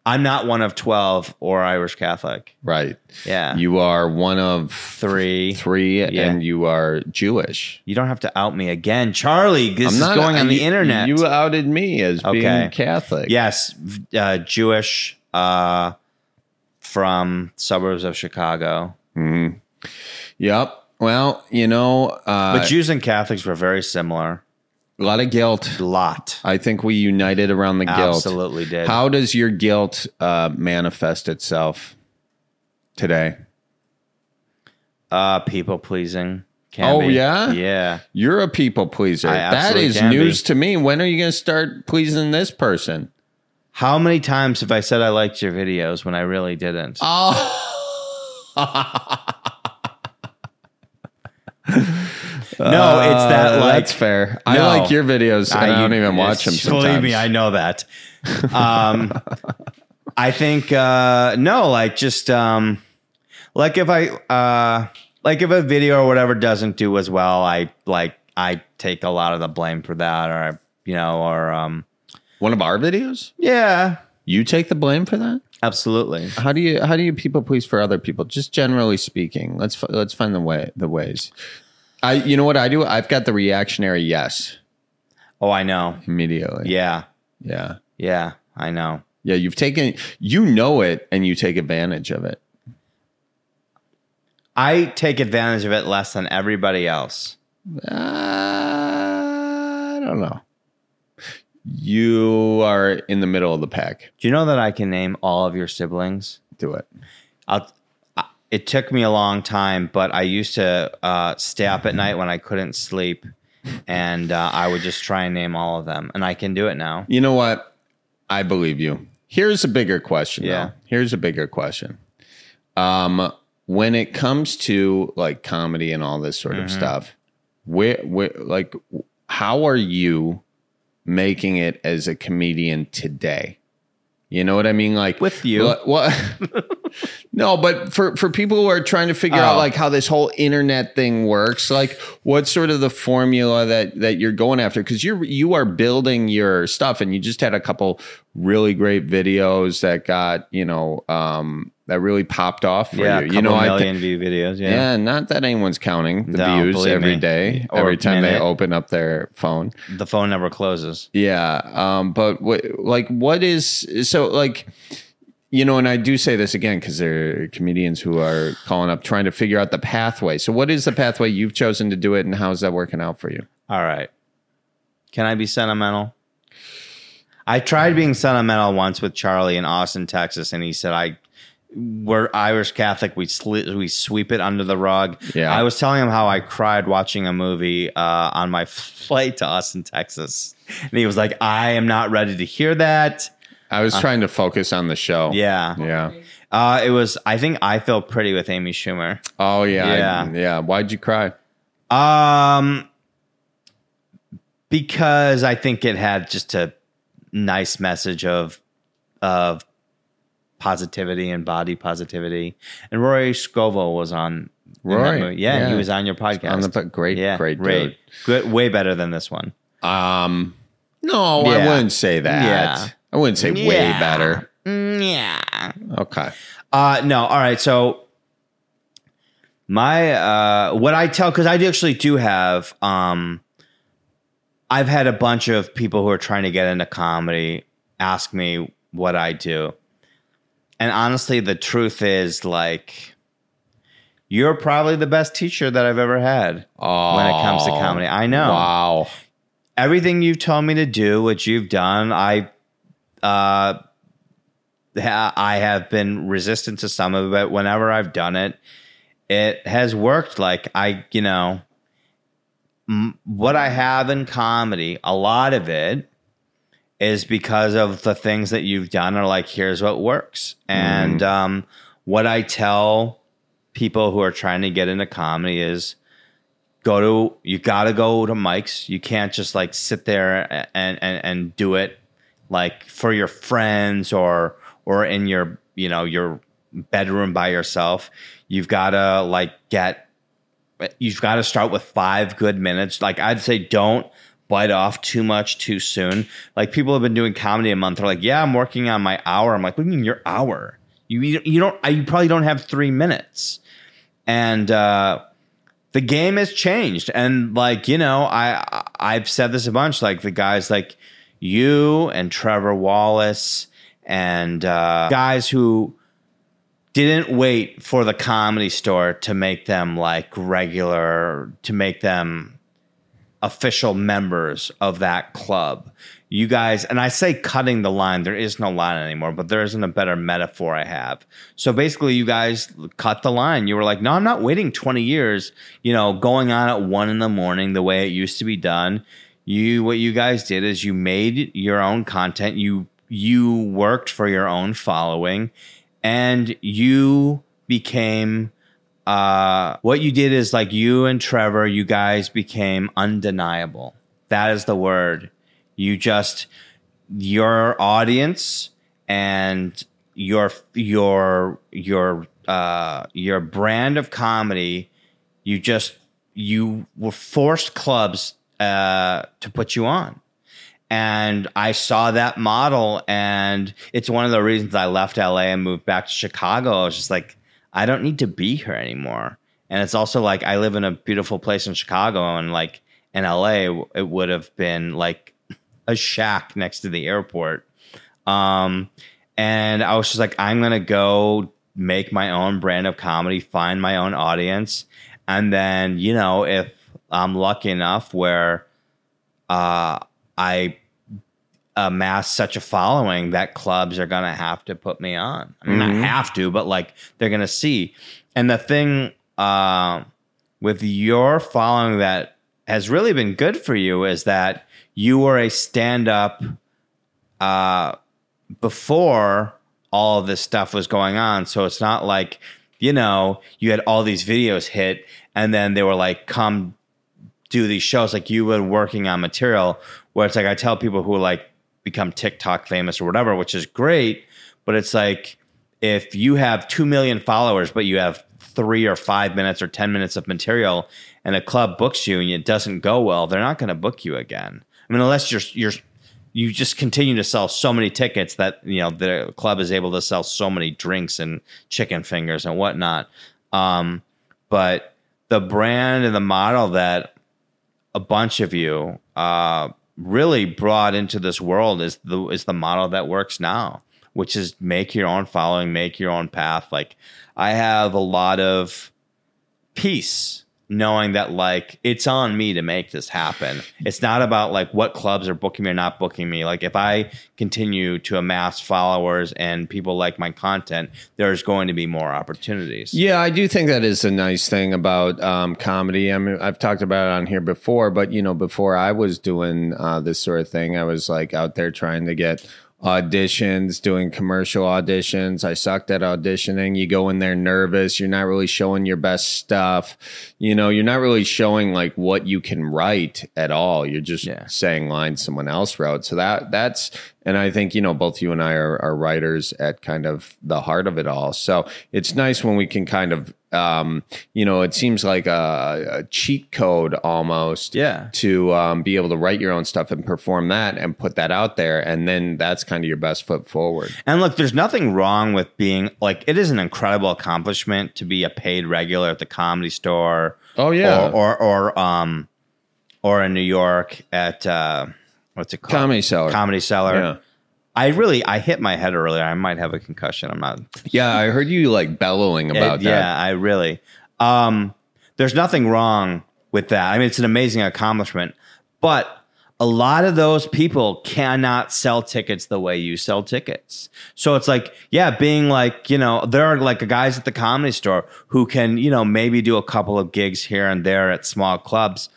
I'm not one of 12 or Irish Catholic. Right. Yeah. You are one of Three. three, Yeah. and you are Jewish. You don't have to out me again. Charlie, this I'm is not going on the internet. You outed me as Okay. being Catholic. yes, uh, Jewish uh, from suburbs of Chicago. Yep. Well, you know, uh, But Jews and Catholics were very similar. a lot of guilt. A lot. I think we united around the guilt. Absolutely did. How does your guilt uh, manifest itself today? Uh, people pleasing. Can Oh, be. yeah? Yeah. You're a people pleaser. That absolutely is be. news to me. When are you going to start pleasing this person? How many times have I said I liked your videos when I really didn't? Oh. no, it's that Uh, like that's fair. I No. like your videos. I, don't even watch them. Sometimes. Believe me, I know that. Um, I think uh, no, like just um, like if I uh, like if a video or whatever doesn't do as well, I like I take a lot of the blame for that, or you know, or um, One of our videos. yeah, You take the blame for that. absolutely. How do you how do you people please for other people? Just generally speaking, let's let's find the way the ways. I you know what I do? I've got the reactionary yes Oh, I know. immediately. Yeah, yeah, yeah, I know. yeah. You've taken you know it and you take advantage of it. I take advantage of it less than everybody else. Uh, I don't know. You are in the middle of the pack. Do you know that I can name all of your siblings? Do it. I'll, I, it took me a long time, but I used to uh, stay up at night when I couldn't sleep, and uh, I would just try and name all of them, and I can do it now. You know what? I believe you. Here's a bigger question. Yeah. Yeah. Here's a bigger question. Um, when it comes to like comedy and all this sort Mm-hmm. of stuff, where, where, like, how are you making it as a comedian today? You know what I mean? Like With you. What? what- no, but for for people who are trying to figure out Oh. like how this whole internet thing works, like what's sort of the formula that that you're going after? Because you're you are building your stuff, and you just had a couple really great videos that got you know um, that really popped off for yeah, you. You know, I thi- million view videos. Yeah. yeah, not that anyone's counting the No, views every me. day, Or every time they open up their phone. the phone never closes. Yeah. Um, but what, like, what is so like, you know, and I do say this again because there are comedians who are calling up trying to figure out the pathway. So, what is the pathway you've chosen to do it, and how's that working out for you? All right, can I be sentimental? I tried being sentimental once with Charlie in Austin, Texas, and he said I. We're Irish Catholic. We sli- we sweep it under the rug. Yeah. I was telling him how I cried watching a movie uh, on my flight to Austin, Texas, and he was like, "I am not ready to hear that." I was trying to focus on the show. Yeah, Yeah. Uh, it was. I think I feel pretty with Amy Schumer. Oh yeah. I- Yeah. yeah. Why'd you cry? Um, because I think it had just a nice message of of positivity and body positivity. And Rory Scovel was on Rory. Yeah, yeah. he was on your podcast. On the po- great, yeah, great great, good, way better than this one. Um, no, I wouldn't say that. Yeah. I wouldn't say way better. Yeah. Okay. Uh no, all right. So my uh what I tell cuz I do actually do have um I've had a bunch of people who are trying to get into comedy ask me what I do. And honestly, the truth is like you're probably the best teacher that I've ever had Oh, when it comes to comedy. I know Wow. everything you've told me to do, what you've done, I uh I have been resistant to some of it. Whenever I've done it, it has worked. Like I, you know, m- what I have in comedy, a lot of it is because of the things that you've done are like here's what works. And um what I tell people who are trying to get into comedy is go to you got to go to mics. You can't just like sit there and, and and do it like for your friends or or in your you know your bedroom by yourself. You've got to like get you've got to start with five good minutes. Like i'd say don't bite off too much too soon. Like people have been doing comedy a month. They're like yeah i'm working on my hour. I'm like what do you mean your hour? You you don't you probably don't have three minutes. And uh the game has changed. And like you know i i've said this a bunch like the guys like you and trevor wallace and uh, guys who didn't wait for the comedy store to make them like regular to make them official members of that club. You guys and i say cutting the line there is no line anymore but there isn't a better metaphor i have. So basically you guys cut the line. You were like no i'm not waiting 20 years you know going on at one in the morning the way it used to be done. You what you guys did is you made your own content. You you worked for your own following and you became uh, what you did is like you and Trevor, you guys became undeniable. That is the word. You just your audience and your your your uh, your brand of comedy. You just you were forced clubs uh, to put you on. And I saw that model, and it's one of the reasons I left LA and moved back to Chicago. I was just like, I don't need to be here anymore. And it's also like I live in a beautiful place in Chicago, and like in LA, it would have been like a shack next to the airport. Um, and I was just like, I'm gonna go make my own brand of comedy, find my own audience, and then you know if I'm lucky enough where uh, I amass such a following that clubs are gonna have to put me on. I mean, Mhm. not have to, but like they're gonna see. And the thing uh, with your following that has really been good for you is that you were a stand-up uh, before all this stuff was going on. So it's not like you know you had all these videos hit, and then they were like, "Come do these shows." Like you were working on material where it's like I tell people who like become TikTok famous or whatever, which is great, but it's like if you have 2 million followers but you have 3 or 5 minutes or 10 minutes of material and a club books you and it doesn't go well, they're not going to book you again. I mean unless you're you're you just continue to sell so many tickets that you know the club is able to sell so many drinks and chicken fingers and whatnot. Um, but the brand and the model that a bunch of you uh, really brought into this world is the is the model that works now, which is make your own following, make your own path. Like I have a lot of peace knowing that like it's on me to make this happen. It's not about like what clubs are booking me or not booking me. Like if I continue to amass followers and people like my content, there's going to be more opportunities. Yeah, I do think that is a nice thing about um, comedy. I mean, I've talked about it on here before, but you know, before I was doing uh, this sort of thing, I was like out there trying to get auditions, doing commercial auditions. I sucked at auditioning. You go in there nervous. You're not really showing your best stuff. You know, you're not really showing like what you can write at all. You're just Yeah. saying lines someone else wrote. So that that's and I think, you know, both you and I are, are writers at kind of the heart of it all. So it's nice when we can kind of um, you know, it seems like a, a cheat code almost Yeah. to um, be able to write your own stuff and perform that and put that out there. And then that's kind of your best foot forward. And look, there's nothing wrong with being like it is an incredible accomplishment to be a paid regular at the comedy store. Oh, yeah. Or or, or um or in New York at uh what's it called? Comedy Cellar. Comedy Cellar. Yeah. I really I hit my head earlier. I might have a concussion. I'm not Yeah, I heard you like bellowing about It- that. Yeah, I really. Um, there's nothing wrong with that. I mean, it's an amazing accomplishment, but a lot of those people cannot sell tickets the way you sell tickets. So it's like, yeah, being like, you know, there are like guys at the comedy store who can, you know, maybe do a couple of gigs here and there at small clubs,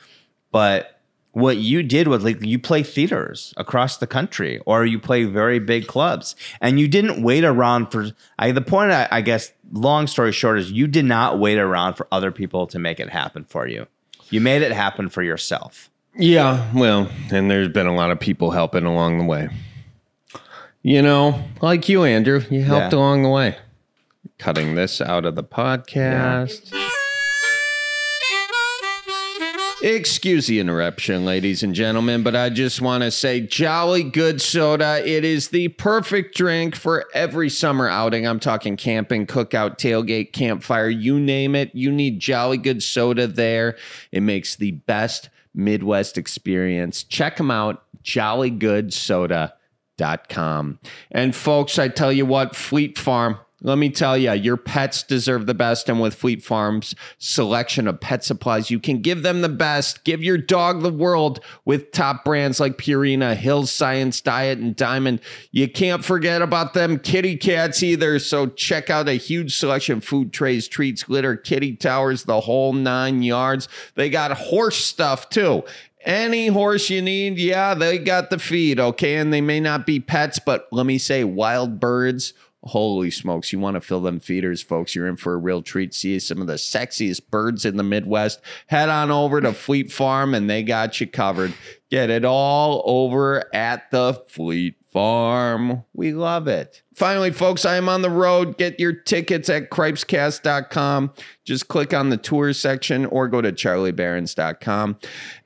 but what you did was like you play theaters across the country or you play very big clubs and you didn't wait around for I, the point I, I guess long story short is you did not wait around for other people to make it happen for you you made it happen for yourself Yeah, well, and there's been a lot of people helping along the way. You know, like you, Andrew, you helped Yeah. along the way. Cutting this out of the podcast. Excuse the interruption, ladies and gentlemen, but I just want to say Jolly Good Soda. It is the perfect drink for every summer outing. I'm talking camping, cookout, tailgate, campfire, you name it. You need Jolly Good Soda there. It makes the best Midwest experience. Check them out, jollygoodsoda.com. And folks, I tell you what, Fleet Farm. Let me tell you, your pets deserve the best. And with Fleet Farm's selection of pet supplies, you can give them the best. Give your dog the world with top brands like Purina, Hills Science Diet, and Diamond. You can't forget about them kitty cats either. So check out a huge selection of food trays, treats, glitter, kitty towers, the whole nine yards. They got horse stuff too. Any horse you need, yeah, they got the feed, okay? And they may not be pets, but let me say, wild birds, holy smokes, you want to fill them feeders, folks. You're in for a real treat. See some of the sexiest birds in the Midwest. Head on over to Fleet Farm and they got you covered. Get it all over at the Fleet Farm. We love it. Finally, folks, I am on the road. Get your tickets at cripescast.com. Just click on the tour section or go to charlieberens.com.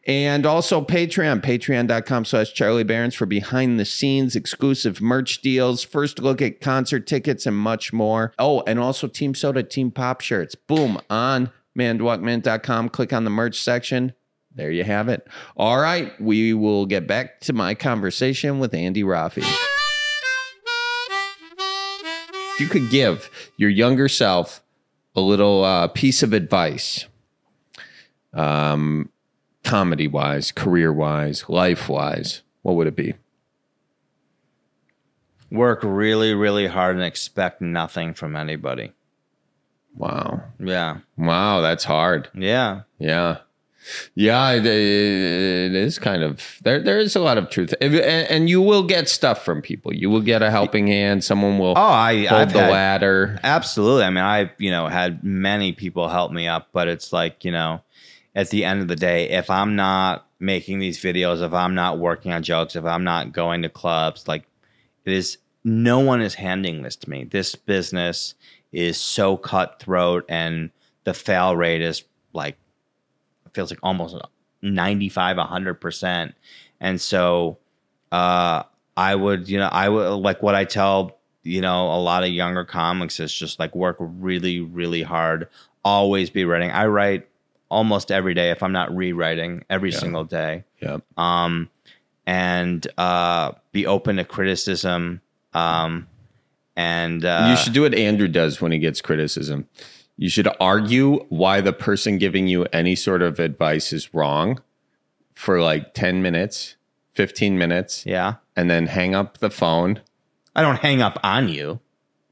And also Patreon, patreon.com slash Charlie Berens for behind the scenes exclusive merch deals, first look at concert tickets, and much more. Oh, and also Team Soda, Team Pop shirts. Boom, on manitowocminute.com. Click on the merch section. There you have it. All right, we will get back to my conversation with Andy Roffe. If you could give your younger self a little uh, piece of advice, um, comedy wise, career wise, life wise, what would it be? work really really hard and expect nothing from anybody Wow. yeah Wow, that's hard. yeah Yeah. Yeah, it, it is kind of there. There is a lot of truth, and, and you will get stuff from people. You will get a helping hand. Someone will oh i hold I've the had- ladder. Absolutely. I mean, I you know had many people help me up, but it's like you know, at the end of the day, if I'm not making these videos, if I'm not working on jokes, if I'm not going to clubs, like it is, no one is handing this to me. This business is so cutthroat, and the fail rate is like feels like almost 95 100% and so uh i would you know i would like what i tell you know a lot of younger comics is just like work really really hard. Always be writing. I write almost every day if i'm not rewriting every single day. Yeah. um and uh be open to criticism. Um and uh you should do what Andrew does when he gets criticism. You should argue why the person giving you any sort of advice is wrong for like 10 minutes, 15 minutes, yeah and then hang up the phone. i don't hang up on you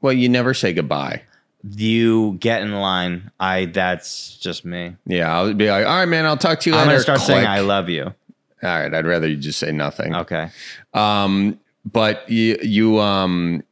Well, you never say goodbye. you get in line i that's just me Yeah, I'll be like, all right, man, I'll talk to you i'm later. gonna start saying i love you All right, I'd rather you just say nothing. okay Um, but you, you um,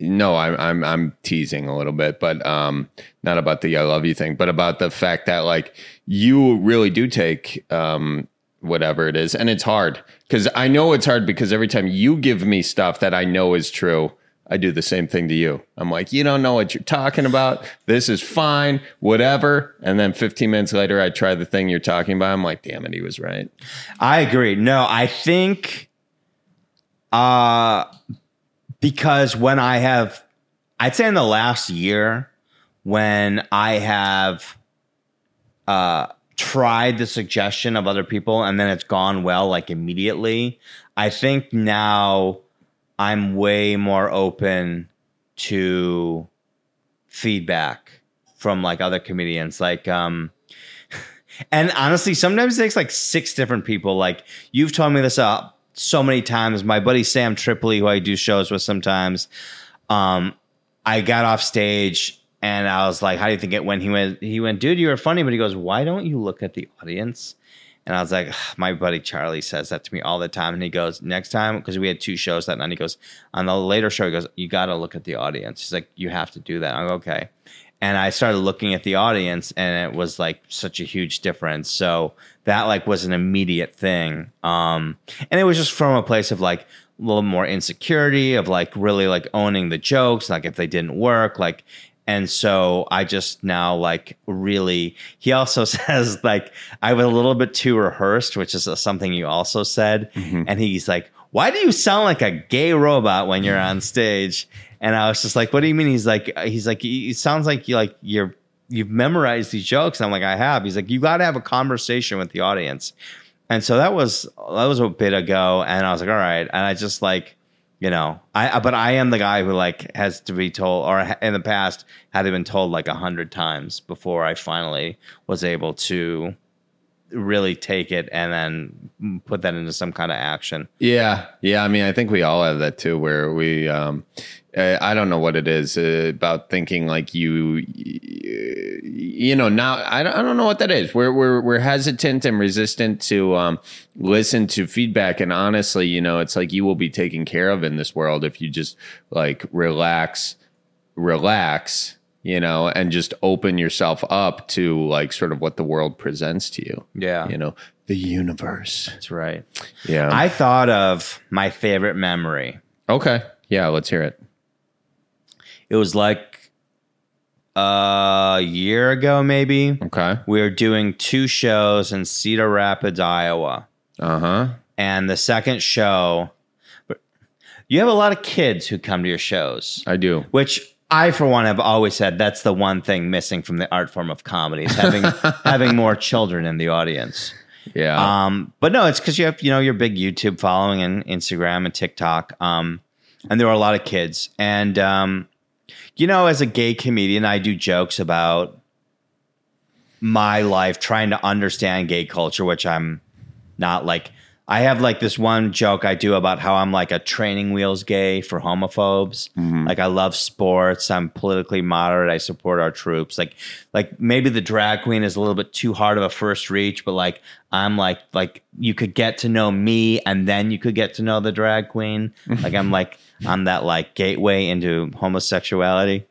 no, I'm I'm I'm teasing a little bit, but um, not about the I love you thing, but about the fact that like you really do take um whatever it is, and it's hard because I know it's hard because every time you give me stuff that I know is true. I do the same thing to you. I'm like, you don't know what you're talking about. This is fine, whatever. And then 15 minutes later, I try the thing you're talking about. I'm like, damn it, he was right. I agree. No, I think uh because when I have I'd say in the last year when I have uh tried the suggestion of other people and then it's gone well like immediately, I think now I'm way more open to feedback from like other comedians like um and honestly, sometimes it takes like six different people. Like you've told me this uh, so many times. My buddy Sam Tripoli, who I do shows with sometimes, um, I got off stage and I was like, "How do you think it went?" He went, "He went, dude, you were funny." But he goes, "Why don't you look at the audience?" And I was like, "My buddy Charlie says that to me all the time." And he goes, "Next time, because we had two shows that night, he goes on the later show. He goes, "You got to look at the audience." He's like, "You have to do that." I go, "Okay." And I started looking at the audience and it was like such a huge difference. So that like was an immediate thing. Um and it was just from a place of like a little more insecurity of like really like owning the jokes like if they didn't work like and so I just now like really he also says like I was a little bit too rehearsed which is something you also said and he's like why do you sound like a gay robot when you're on stage and I was just like, "What do you mean?" He's like, "He's like, it sounds like you like you're you've memorized these jokes." I'm like, "I have." He's like, "You got to have a conversation with the audience," and so that was that was a bit ago, and I was like, "All right," and I just like, you know, I but I am the guy who like has to be told, or in the past had been told like a hundred times before I finally was able to really take it and then put that into some kind of action. Yeah, yeah. I mean, I think we all have that too, where we, um, uh, I don't know what it is uh, about thinking like you, you know. Now I don't, I don't know what that is. We're we're we're hesitant and resistant to um, listen to feedback, and honestly, you know, it's like you will be taken care of in this world if you just like relax, relax. You know, and just open yourself up to like sort of what the world presents to you. Yeah. You know, the universe. That's right. Yeah. I thought of my favorite memory. okay. Yeah. Let's hear it. It was like a year ago, maybe. Okay. We were doing two shows in Cedar Rapids, Iowa. Uh huh. And the second show, but you have a lot of kids who come to your shows, I do. which I, for one, have always said that's the one thing missing from the art form of comedy is having having more children in the audience. Yeah. Um, but no, it's because you have you know your big YouTube following and Instagram and TikTok. Um, and there are a lot of kids. And um, you know, as a gay comedian, I do jokes about my life trying to understand gay culture, which I'm not like. I have like this one joke I do about how I'm like a training wheels gay for homophobes. Mm-hmm. Like I love sports. I'm politically moderate. I support our troops. Like like maybe the drag queen is a little bit too hard of a first reach, but like I'm like like you could get to know me and then you could get to know the drag queen. like I'm like I'm that like gateway into homosexuality.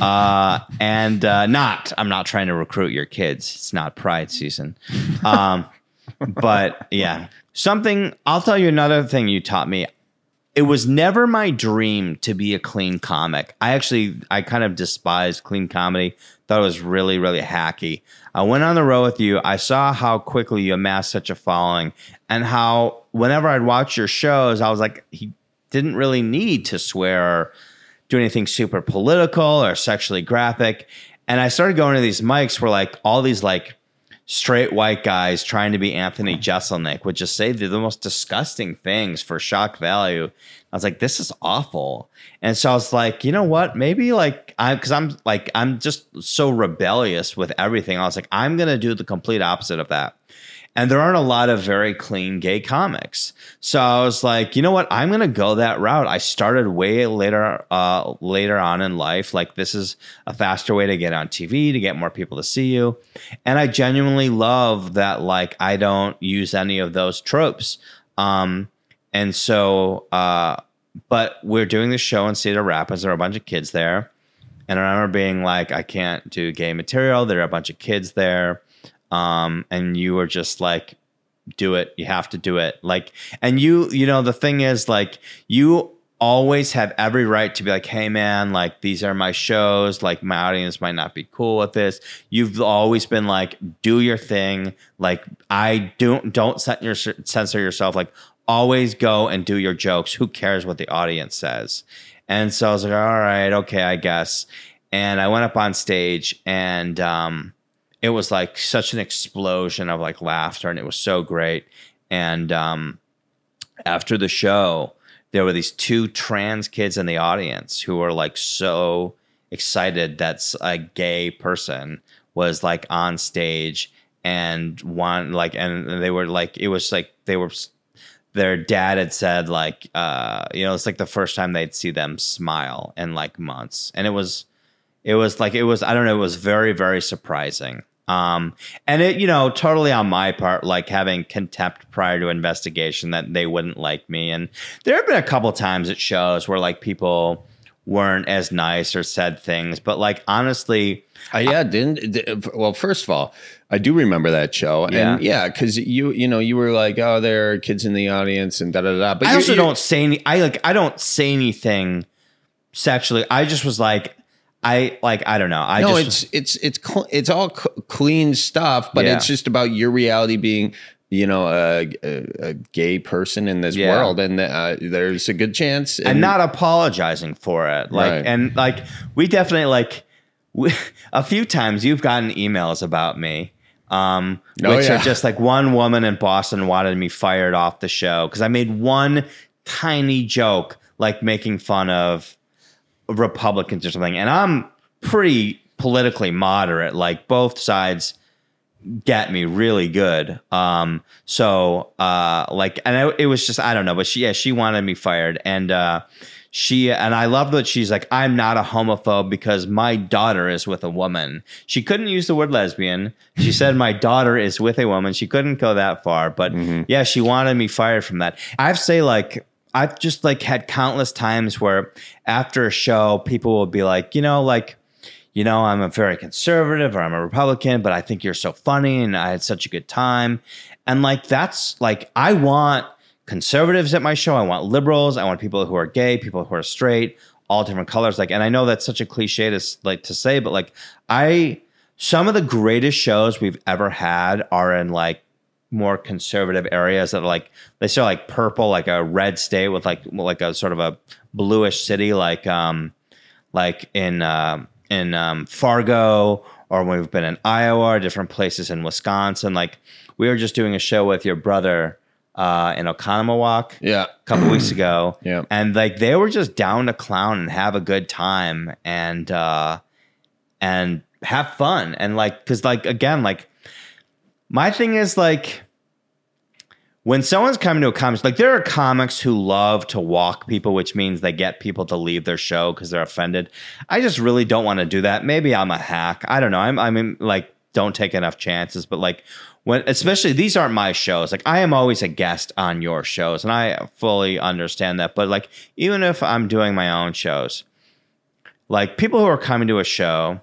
Uh and uh not I'm not trying to recruit your kids. It's not pride season. Um but yeah, something I'll tell you another thing you taught me. It was never my dream to be a clean comic. I actually I kind of despised clean comedy. Thought it was really really hacky. I went on the road with you. I saw how quickly you amassed such a following and how whenever I'd watch your shows, I was like he didn't really need to swear or do anything super political or sexually graphic. And I started going to these mics where like all these like straight white guys trying to be Anthony Jeselnik would just say the, the most disgusting things for shock value. I was like, this is awful. And so I was like, you know what? Maybe like I because I'm like I'm just so rebellious with everything. I was like, I'm gonna do the complete opposite of that. And there aren't a lot of very clean gay comics. So I was like, you know what? I'm gonna go that route. I started way later uh later on in life. Like this is a faster way to get on TV, to get more people to see you. And I genuinely love that like I don't use any of those tropes. Um and so uh but we're doing the show in Cedar Rapids. There are a bunch of kids there. And I remember being like, I can't do gay material. There are a bunch of kids there. Um, and you were just like, do it. You have to do it. Like, and you, you know, the thing is, like, you always have every right to be like, hey, man, like, these are my shows. Like, my audience might not be cool with this. You've always been like, do your thing. Like, I don't, don't censor yourself. Like, always go and do your jokes. Who cares what the audience says? And so I was like, all right, okay, I guess. And I went up on stage and um, it was like such an explosion of like laughter and it was so great. And um, after the show, there were these two trans kids in the audience who were like so excited that a gay person was like on stage and one like and they were like it was like they were their dad had said like uh you know it's like the first time they'd see them smile in like months and it was it was like it was i don't know it was very very surprising um and it you know totally on my part like having contempt prior to investigation that they wouldn't like me and there have been a couple times at shows where like people weren't as nice or said things but like honestly uh, yeah didn't well first of all I do remember that show, yeah. and yeah, because you you know you were like, oh, there are kids in the audience, and da da da. But I also don't say any. I like I don't say anything sexually. I just was like, I like I don't know. I no, just, it's it's it's cl- it's all c- clean stuff, but yeah. it's just about your reality being you know a, a, a gay person in this yeah. world, and uh, there's a good chance, and, and, not apologizing for it. Like right. and like we definitely like. We, a few times you've gotten emails about me um, oh, which yeah. are just like one woman in Boston wanted me fired off the show because I made one tiny joke, like making fun of Republicans or something. And I'm pretty politically moderate. Like both sides get me really good. Um, so uh, like, and I, it was just I don't know, but she yeah she wanted me fired, and uh, she and I love that she's like, I'm not a homophobe because my daughter is with a woman. She couldn't use the word lesbian. She said my daughter is with a woman. She couldn't go that far, but mm-hmm. yeah, she wanted me fired from that. I've say like I've just like had countless times where after a show, people will be like, you know, like, you know, I'm a very conservative or I'm a Republican, but I think you're so funny and I had such a good time. And like that's like I want conservatives at my show. I want liberals. I want people who are gay, people who are straight, all different colors. Like, and I know that's such a cliche to like to say, but like, I some of the greatest shows we've ever had are in like more conservative areas that are like they say like purple, like a red state with like like a sort of a bluish city, like um like in uh, in um, Fargo or when we've been in Iowa or different places in Wisconsin. Like we were just doing a show with your brother uh, in Oconomowoc yeah. a couple weeks ago. Yeah. And like they were just down to clown and have a good time and uh and have fun. And like cause like again, like my thing is like when someone's coming to a comic, like there are comics who love to walk people, which means they get people to leave their show because they're offended. I just really don't want to do that. Maybe I'm a hack. I don't know. I'm I mean like don't take enough chances, but like when especially these aren't my shows like i am always a guest on your shows and i fully understand that but like even if i'm doing my own shows like people who are coming to a show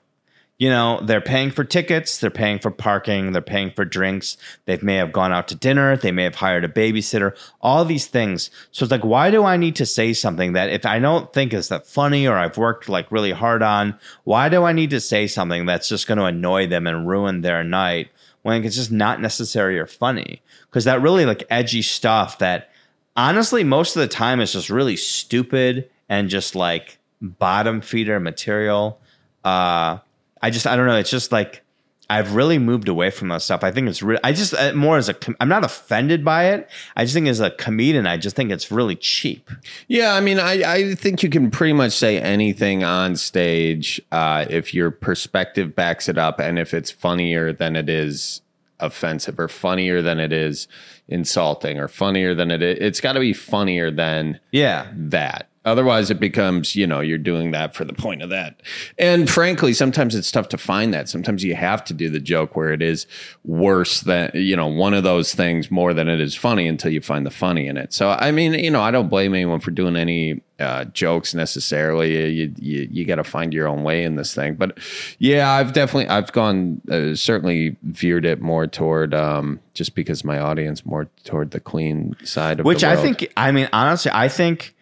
you know they're paying for tickets they're paying for parking they're paying for drinks they may have gone out to dinner they may have hired a babysitter all these things so it's like why do i need to say something that if i don't think is that funny or i've worked like really hard on why do i need to say something that's just going to annoy them and ruin their night when it's just not necessary or funny. Because that really like edgy stuff that honestly most of the time is just really stupid and just like bottom feeder material. Uh, I just I don't know. It's just like I've really moved away from that stuff. I think it's really, I just, uh, more as a, I'm not offended by it. I just think as a comedian, I just think it's really cheap. Yeah. I mean, I, I think you can pretty much say anything on stage uh, if your perspective backs it up and if it's funnier than it is offensive or funnier than it is insulting or funnier than it is. It's got to be funnier than yeah that. Otherwise, it becomes, you know, you're doing that for the point of that. And frankly, sometimes it's tough to find that. Sometimes you have to do the joke where it is worse than, you know, one of those things more than it is funny until you find the funny in it. So, I mean, you know, I don't blame anyone for doing any uh, jokes necessarily. You, you, you got to find your own way in this thing. But yeah, I've definitely, I've gone, uh, certainly veered it more toward, um, just because my audience more toward the clean side of Which I think, I mean, honestly, I think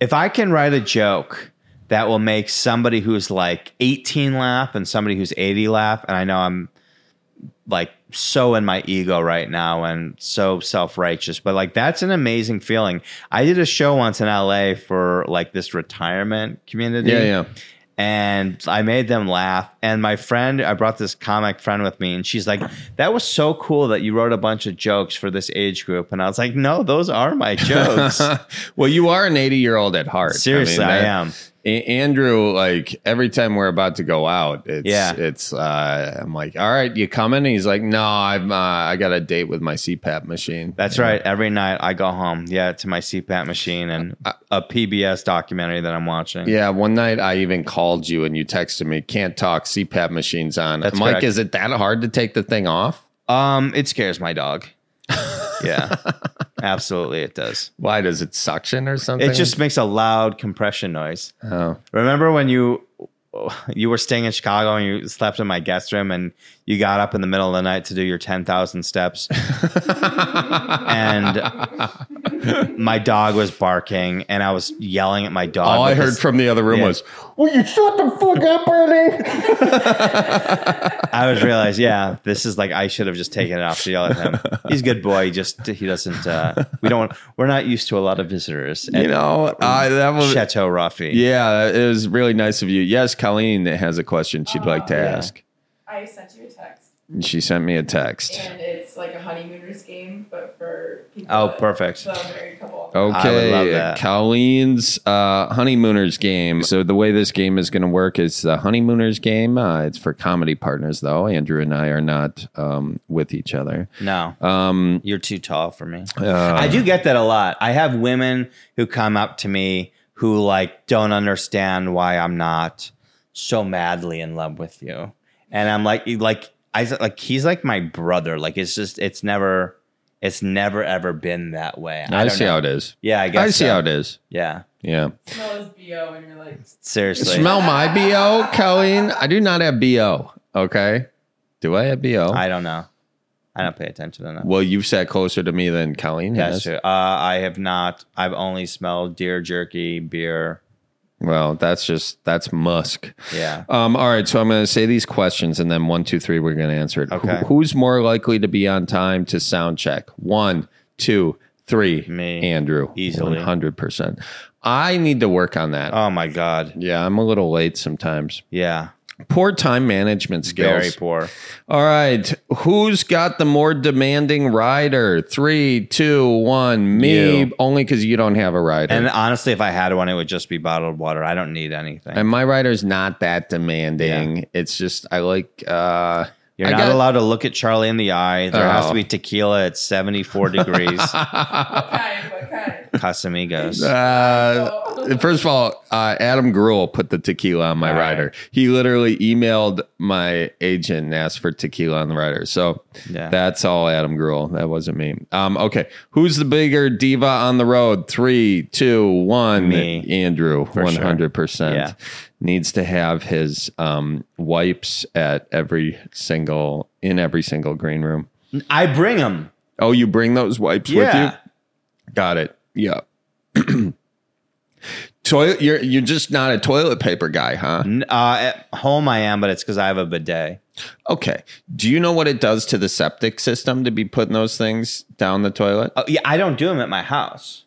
if I can write a joke that will make somebody who's like 18 laugh and somebody who's 80 laugh, and I know I'm like so in my ego right now and so self righteous, but like that's an amazing feeling. I did a show once in LA for like this retirement community. Yeah, yeah. And I made them laugh. And my friend, I brought this comic friend with me, and she's like, "That was so cool that you wrote a bunch of jokes for this age group." And I was like, "No, those are my jokes." well, you are an 80 year old at heart. Seriously, I that- am. A- Andrew, like every time we're about to go out, it's Yeah. it's uh I'm like, all right, you coming? He's like, no, I'm uh, I got a date with my CPAP machine. That's right. Every night I go home, yeah, to my CPAP machine and a PBS documentary that I'm watching. Yeah, one night I even called you and you texted me, can't talk, CPAP machine's on. That's I'm like, correct. is it that hard to take the thing off? Um, it scares my dog. yeah, absolutely, it does. Why does it suction or something? It just makes a loud compression noise. oh. Remember when you you were staying in Chicago and you slept in my guest room and you got up in the middle of the night to do your 10,000 steps and my dog was barking and I was yelling at my dog. All I with heard this- from the other room Yeah. was, "Will you shut the fuck up, Bernie?" I was realized, yeah, this is like I should have just taken it off to yell at him. He's a good boy. He just he doesn't. Uh, we don't. We're not used to a lot of visitors. you know, uh, that was Chateau Roffe. Yeah, it was really nice of you. Yes, Colleen has a question she'd like to Yeah. ask. I sent you She sent me a text. and it's like a honeymooners game, but for people. Oh, that- perfect. The married couple. Okay, love that. Colleen's uh, honeymooners game. So the way this game is going to work is the honeymooners game. Uh, it's for comedy partners, though. Andrew and I are not um, with each other. No, Um, you're too tall for me. uh, I do get that a lot. I have women who come up to me who like don't understand why I'm not so madly in love with you, and I'm like, like I like he's like my brother. Like it's just it's never it's never ever been that way. I, don't see know. how it is. Yeah, I guess I see so. how it is. Yeah, Yeah. Smell his bo, and you're like, seriously. Smell my bo, Colleen. I do not have bo. Okay. Do I have bo? I don't know. I don't pay attention enough. well, you've sat closer to me than Colleen That's has. true. Uh, I have not. I've only smelled deer jerky, beer. Well, that's just that's musk. Yeah. Um, all right, so I'm going to say these questions, and then one, two, three, we're going to answer it. Okay. Who- who's more likely to be on time to sound check? One, two, three. Me. Andrew. Easily. one hundred percent. I need to work on that. Oh my god. yeah, I'm a little late sometimes. Yeah. Poor time management skills. Very poor. All right, who's got the more demanding rider? Three, two, one. Me, You. only because you don't have a rider. And honestly, if I had one, it would just be bottled water. I don't need anything. And my rider's not that demanding. It's just I like uh You're I not got- allowed to look at Charlie in the eye. There has Oh. to be tequila at 74 degrees. what kind? What kind? Casamigos. Uh, first of all, uh, Adam Gruel put the tequila on my All right. rider. He literally emailed my agent and asked for tequila on the rider. So Yeah. that's all Adam Gruel. That wasn't me. Um, okay. Who's the bigger diva on the road? Three, two, one. Me. Andrew, For sure. 100%. Yeah. Needs to have his um, wipes at every single, in every single green room. I bring them. Oh, you bring those wipes with you? Got it. Yeah. Toilet. You're you're just not a toilet paper guy, huh? Uh, at home, I am, but it's because I have a bidet. Okay. Do you know what it does to the septic system to be putting those things down the toilet? Oh, yeah, I don't do them at my house.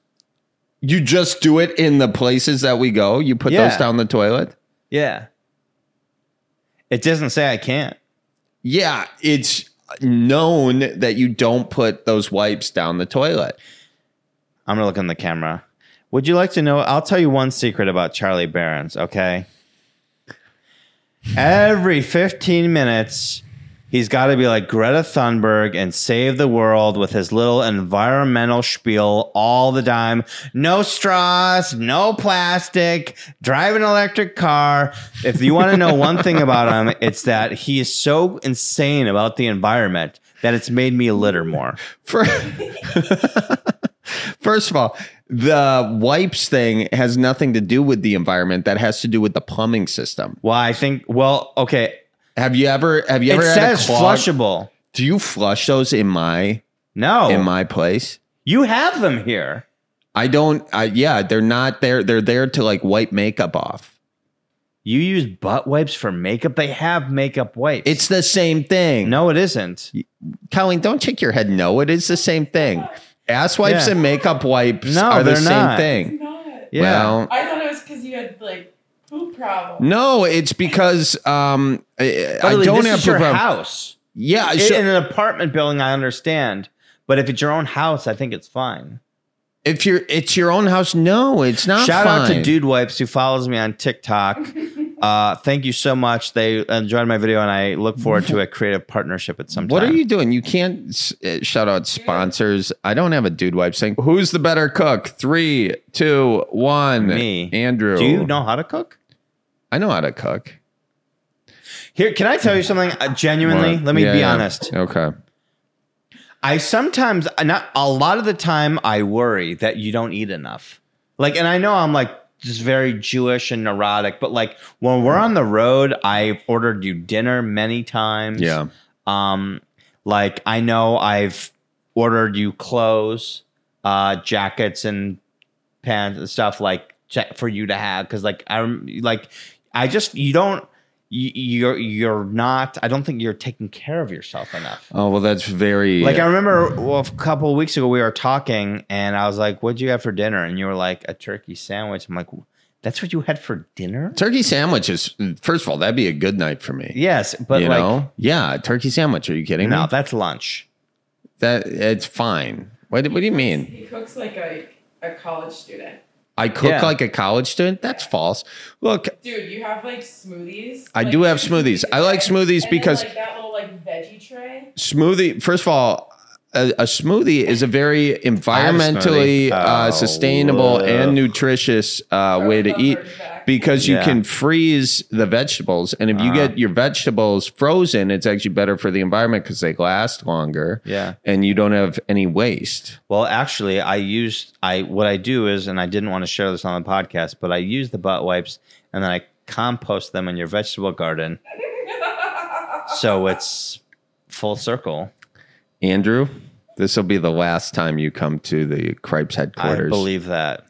You just do it in the places that we go. You put Yeah. those down the toilet. Yeah. It doesn't say I can't. Yeah, it's known that you don't put those wipes down the toilet. I'm gonna look in the camera. Would you like to know? I'll tell you one secret about Charlie Berens, Okay. Every 15 minutes, He's got to be like Greta Thunberg and save the world with his little environmental spiel all the time. No straws, no plastic, drive an electric car. If you want to know one thing about him, it's that he is so insane about the environment that it's made me litter more. First of all, the wipes thing has nothing to do with the environment. That has to do with the plumbing system. Well, I think, well, okay. Have you ever? Have you It ever had a says clog? flushable. Do you flush those in my No, in my place? you have them here. I don't. I, yeah, they're not there. They're there to like wipe makeup off. You use butt wipes for makeup. They have makeup wipes. It's the same thing. no, it isn't. Colleen, don't shake your head. No, it is the same thing. Ass wipes Yeah. and makeup wipes No, are the they're same not. thing. Not. Yeah. Well, I thought it was because you had like poop problem. no, it's because um, I, I Lily, don't this have is your problem. house. Yeah, In- so in an apartment building, I understand. But if it's your own house, I think it's fine. if you're it's your own house, no, it's not. Shout out to fine. Dude Wipes who follows me on TikTok. uh, thank you so much. They enjoyed my video, and I look forward to a creative partnership at some time. What are you doing? You can't s- uh, shout out sponsors. I don't have a dude wipe saying, Who's the better cook? Three, two, one. Me, Andrew. Do you know how to cook? I know how to cook. Here, can I tell you something? Uh, genuinely, What? let me Yeah, be yeah. honest. Okay. I sometimes, not a lot of the time, I worry that you don't eat enough. Like, and I know I'm like just very Jewish and neurotic, but like when we're on the road, I've ordered you dinner many times. Yeah. Um, like I know I've ordered you clothes, uh, jackets and pants and stuff like for you to have because like I'm like I just you don't you're you're not I don't think you're taking care of yourself enough. Oh, well, that's very. Like I uh, remember well, a couple of weeks ago we were talking and I was like, "What'd you have for dinner?" And you were like, "A turkey sandwich." I'm like, "That's what you had for dinner?" turkey sandwich is, first of all, that'd be a good night for me. Yes, but you like, know? Yeah, turkey sandwich. Are you kidding no, me? that's lunch. That It's fine. What, what do you mean? He cooks like a, a college student. I cook Yeah. like a college student? That's false. Look, Dude, you have like smoothies. I Like, do have smoothies. I like smoothies and then, because- like that little like veggie tray. smoothie first of all a, a smoothie is a very environmentally smoothie. uh, Oh, sustainable whoa. and nutritious uh, way to eat back. Because you Yeah. can freeze the vegetables and if you Uh-huh. get your vegetables frozen it's actually better for the environment because they last longer Yeah. and you don't have any waste Well, actually, I used I what I do is, and I didn't want to share this on the podcast, but I use the butt wipes and then I compost them in your vegetable garden, so it's full circle. andrew this will be the last time you come to the cripes headquarters I believe that.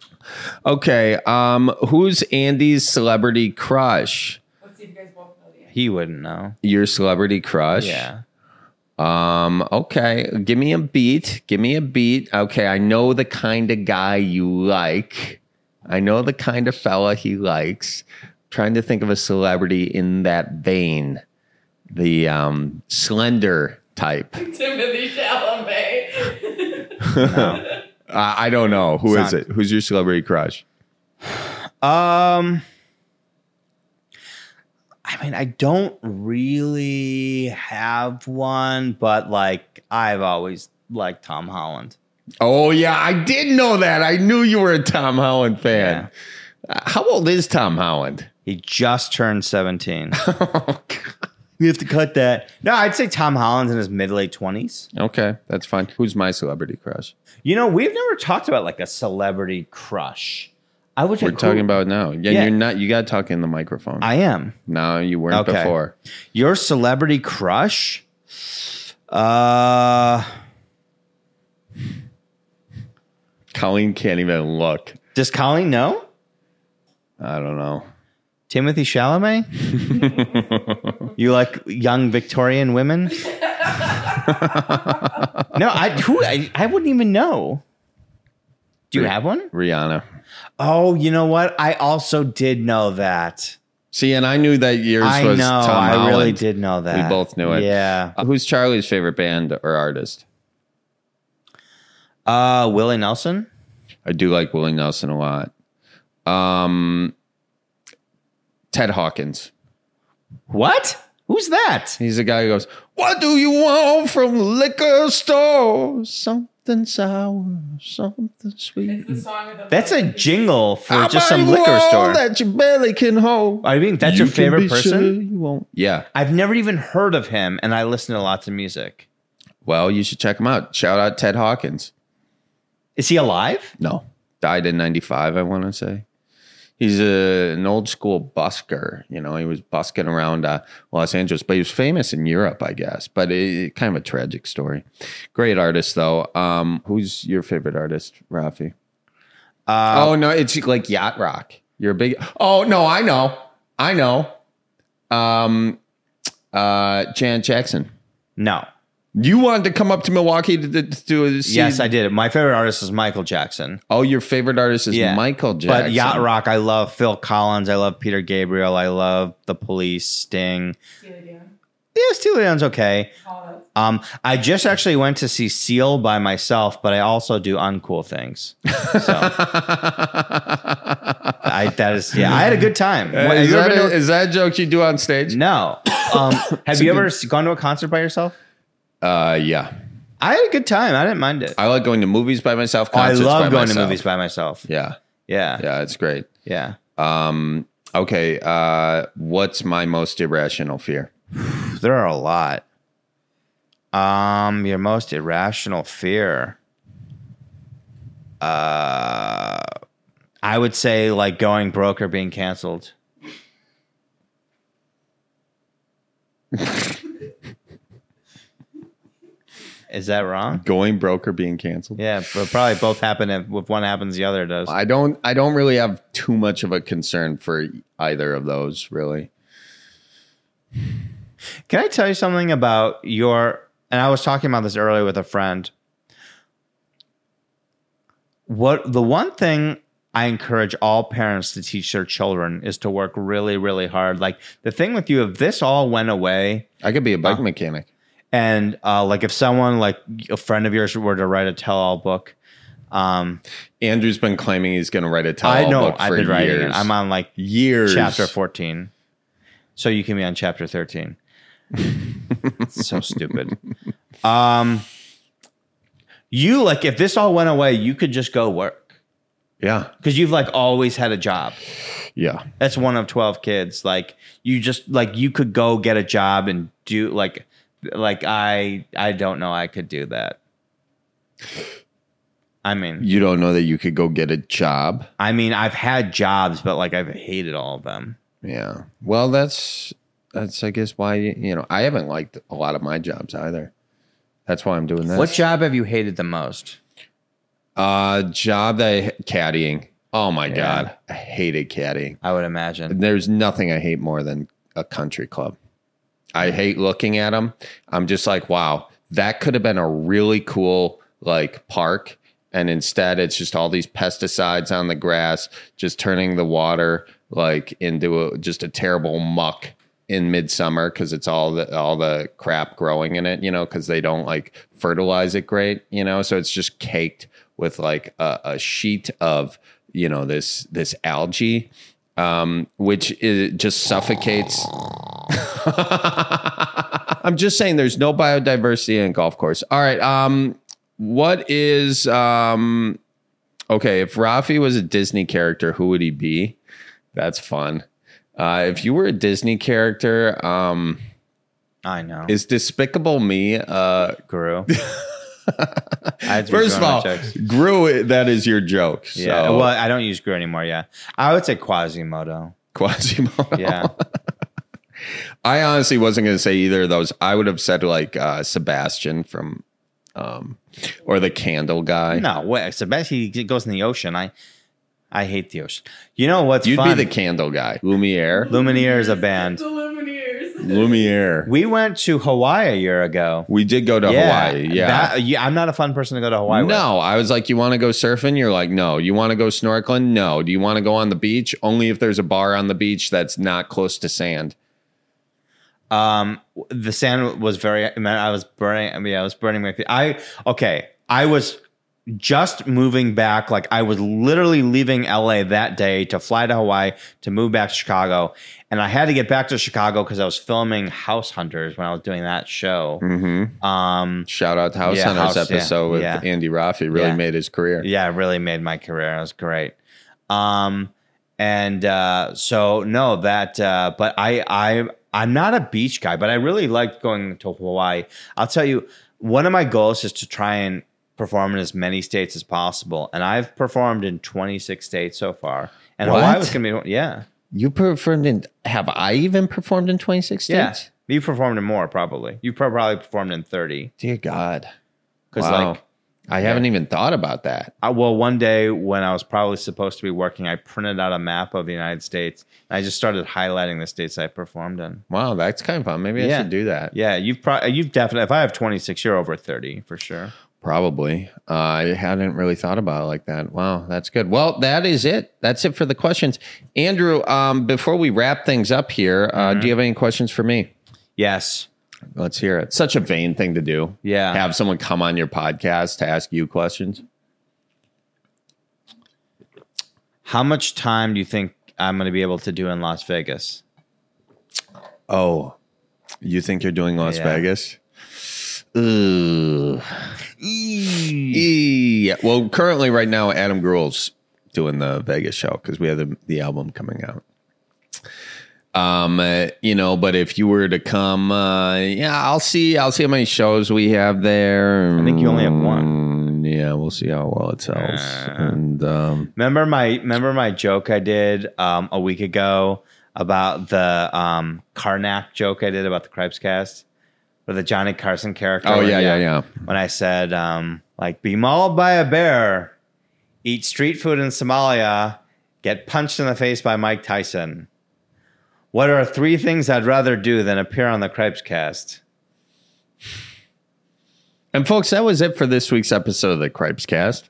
Okay um who's andy's celebrity crush Let's see if you guys both know the answer. He wouldn't know. your celebrity crush Yeah. Um, okay. Give me a beat. Give me a beat. Okay, I know the kind of guy you like. I know the kind of fella he likes. trying to think of a celebrity in that vein. The um slender type. Timothy Chalamet. No. Uh, I don't know. Who is Son. it? Who's your celebrity crush? Um, I mean, I don't really have one, but like I've always liked Tom Holland. Oh yeah, I did know that. I knew you were a Tom Holland fan. Uh, how old is Tom Holland? He just turned seventeen. Oh, God. We have to cut that. No, I'd say Tom Holland's in his mid late twenties. okay, that's fine. Who's my celebrity crush? You know, we've never talked about like a celebrity crush. I would. We're talking about now. Yeah, Yeah. you're not. You got to talk in the microphone. I am. no, you weren't Okay. before. Your celebrity crush? Uh, Colleen can't even look. does Colleen know? I don't know. Timothy Chalamet? you like young Victorian women? no, I who I, I wouldn't even know. Do you have one? Rihanna. Oh, you know what? I also did know that. See, and I knew that yours I was know. Tom I Holland. really did know that. We both knew it. Yeah. Uh, Who's Charlie's favorite band or artist? Uh, Willie Nelson. I do like Willie Nelson a lot. Um, Ted Hawkins. What? Who's that? He's the guy who goes, What do you want from liquor store? Something sour, something sweet. That's a jingle for I'll just buy some you liquor all store. that your belly can hold. I mean, that's You your can favorite be person? sure you won't. Yeah. I've never even heard of him, and I listen to lots of music. Well, you should check him out. Shout out Ted Hawkins. Is he alive? No, died in '95. I want to say he's a, an old school busker. You know, he was busking around uh, Los Angeles, but he was famous in Europe, I guess. But it, kind of a tragic story. Great artist, though. Um, who's your favorite artist, Roffe? Uh, oh no, it's like yacht rock. You're a big. Oh no, I know, I know. Um, uh, Jan Jackson. no. You wanted to come up to Milwaukee to, to, to see. Yes, I did. My favorite artist is Michael Jackson. Oh, your favorite artist is Yeah. Michael Jackson. But yacht rock, I love Phil Collins. I love Peter Gabriel. I love The Police, Sting. Yeah, Steely Dan's okay. Um, I just actually went to see Seal by myself, but I also do uncool things. So I that is yeah, I had a good time. What, have is, you ever that been a, to- is that a joke you do on stage? no. Um, have you ever gone to a concert by yourself? Uh, yeah. I had a good time. I didn't mind it. I like going to movies by myself. I Concerts love by going to myself. movies by myself. Yeah, Yeah. yeah, it's great. Yeah. Um, okay. Uh, what's my most irrational fear? There are a lot. Um, your most irrational fear. Uh, I would say like going broke or being canceled. Is that wrong? Going broke or being canceled? Yeah, but probably both happen if, if one happens, the other does. I don't. I don't really have too much of a concern for either of those. Really. Can I tell you something about your? And I was talking about this earlier with a friend. What the one thing I encourage all parents to teach their children is to work really, really hard. Like the thing with you, if this all went away, I could be a bike uh, mechanic. And uh, like if someone like a friend of yours were to write a tell-all book, um, Andrew's been claiming he's going to write a tell I know book I've for been writing years. it. I'm on like years. chapter 14. So you can be on chapter 13. so stupid. Um you like if this all went away, you could just go work Yeah, cuz you've like always had a job. yeah. That's one of 12 kids. Like you just like you could go get a job and do like like I I don't know I could do that. I mean, You don't know that you could go get a job. I mean, I've had jobs, but like I've hated all of them. Yeah. Well, that's that's I guess why you know I haven't liked a lot of my jobs either. That's why I'm doing this. What job have you hated the most? uh job that I, caddying? Oh my Yeah. god, I hated caddying. I would imagine. There's nothing I hate more than a country club. I hate looking at them. I'm just like, wow, that could have been a really cool like park. And instead, it's just all these pesticides on the grass, just turning the water like into a, just a terrible muck in midsummer because it's all the all the crap growing in it, you know, because they don't like fertilize it great, you know. So it's just caked with like a, a sheet of you know this this algae um, which is, just suffocates. I'm just saying, there's no biodiversity in a golf course. All right, um, what is um, okay? If Roffe was a Disney character, who would he be? That's fun. Uh, if you were a Disney character, um, I know. is Despicable Me? Uh, Guru. I had to first of all. Gru, that is your joke. So, yeah. Well, I don't use Guru anymore. Yeah, I would say Quasimodo. Quasimodo. Yeah. I honestly wasn't going to say either of those. I would have said like uh, Sebastian from, um, or the Candle guy. no, wait. Sebastian he goes in the ocean. I, I hate the ocean. You know what's You'd fun? be the Candle guy. Lumiere. Lumiere is a band. Lumiere. We went to Hawaii a year ago. We did go to Hawaii. Yeah. That- yeah, I'm not a fun person to go to Hawaii with. no, I was like, you want to go surfing? You're like, no. You want to go snorkeling? No. Do you want to go on the beach? Only if there's a bar on the beach that's not close to sand. Um, the sand was very. I, mean, I was burning. I mean, I was burning my feet. I okay. I was just moving back. Like I was literally leaving LA that day to fly to Hawaii to move back to Chicago. And I had to get back to Chicago because I was filming House Hunters when I was doing that show. Mm-hmm. Um, Shout out to House Yeah, Hunters House, yeah, episode with yeah. Andy Roffe. Really Yeah. made his career. yeah, it really made my career. It was great. Um, and uh, so no, that. Uh, but I, I, I'm not a beach guy, but I really liked going to Hawaii. I'll tell you, one of my goals is to try and perform in as many states as possible, and I've performed in 26 states so far. And What? Hawaii was going to be, yeah, You performed in. Have I even performed in 26 yeah. states? You performed in more probably. You probably performed in 30 Dear God. because Wow. like. I haven't even thought about that. I, well, one day when I was probably supposed to be working, I printed out a map of the United States. And I just started highlighting the states I performed in. Wow, that's kind of fun. Maybe I should do that. Yeah, you've probably you've definitely. If I have twenty six, you're over thirty for sure. Probably. Uh, I hadn't really thought about it like that. Wow, that's good. Well, that is it. That's it for the questions. Andrew, um, before we wrap things up here, uh, Mm-hmm. do you have any questions for me? Yes. Let's hear it. Such a vain thing to do. Yeah. Have someone come on your podcast to ask you questions. How much time do you think I'm going to be able to do in Las Vegas? Oh, you think you're doing Las Yeah. Vegas? Ooh. E- Well, currently, right now, Adam Grohl's doing the Vegas show because we have the, the album coming out. Um, uh, you know, but if you were to come, uh, yeah, I'll see. I'll see how many shows we have there. I think you only have one. Mm, Yeah, we'll see how well it sells. and um, Remember my remember my joke I did um, a week ago about the um, Carnac joke I did about the Cripes cast, or the Johnny Carson character. oh yeah, yeah, yeah. When I said um, like be mauled by a bear, eat street food in Somalia, get punched in the face by Mike Tyson. What are three things I'd rather do than appear on the Cripes cast? And folks, that was it for this week's episode of the Cripes Cast.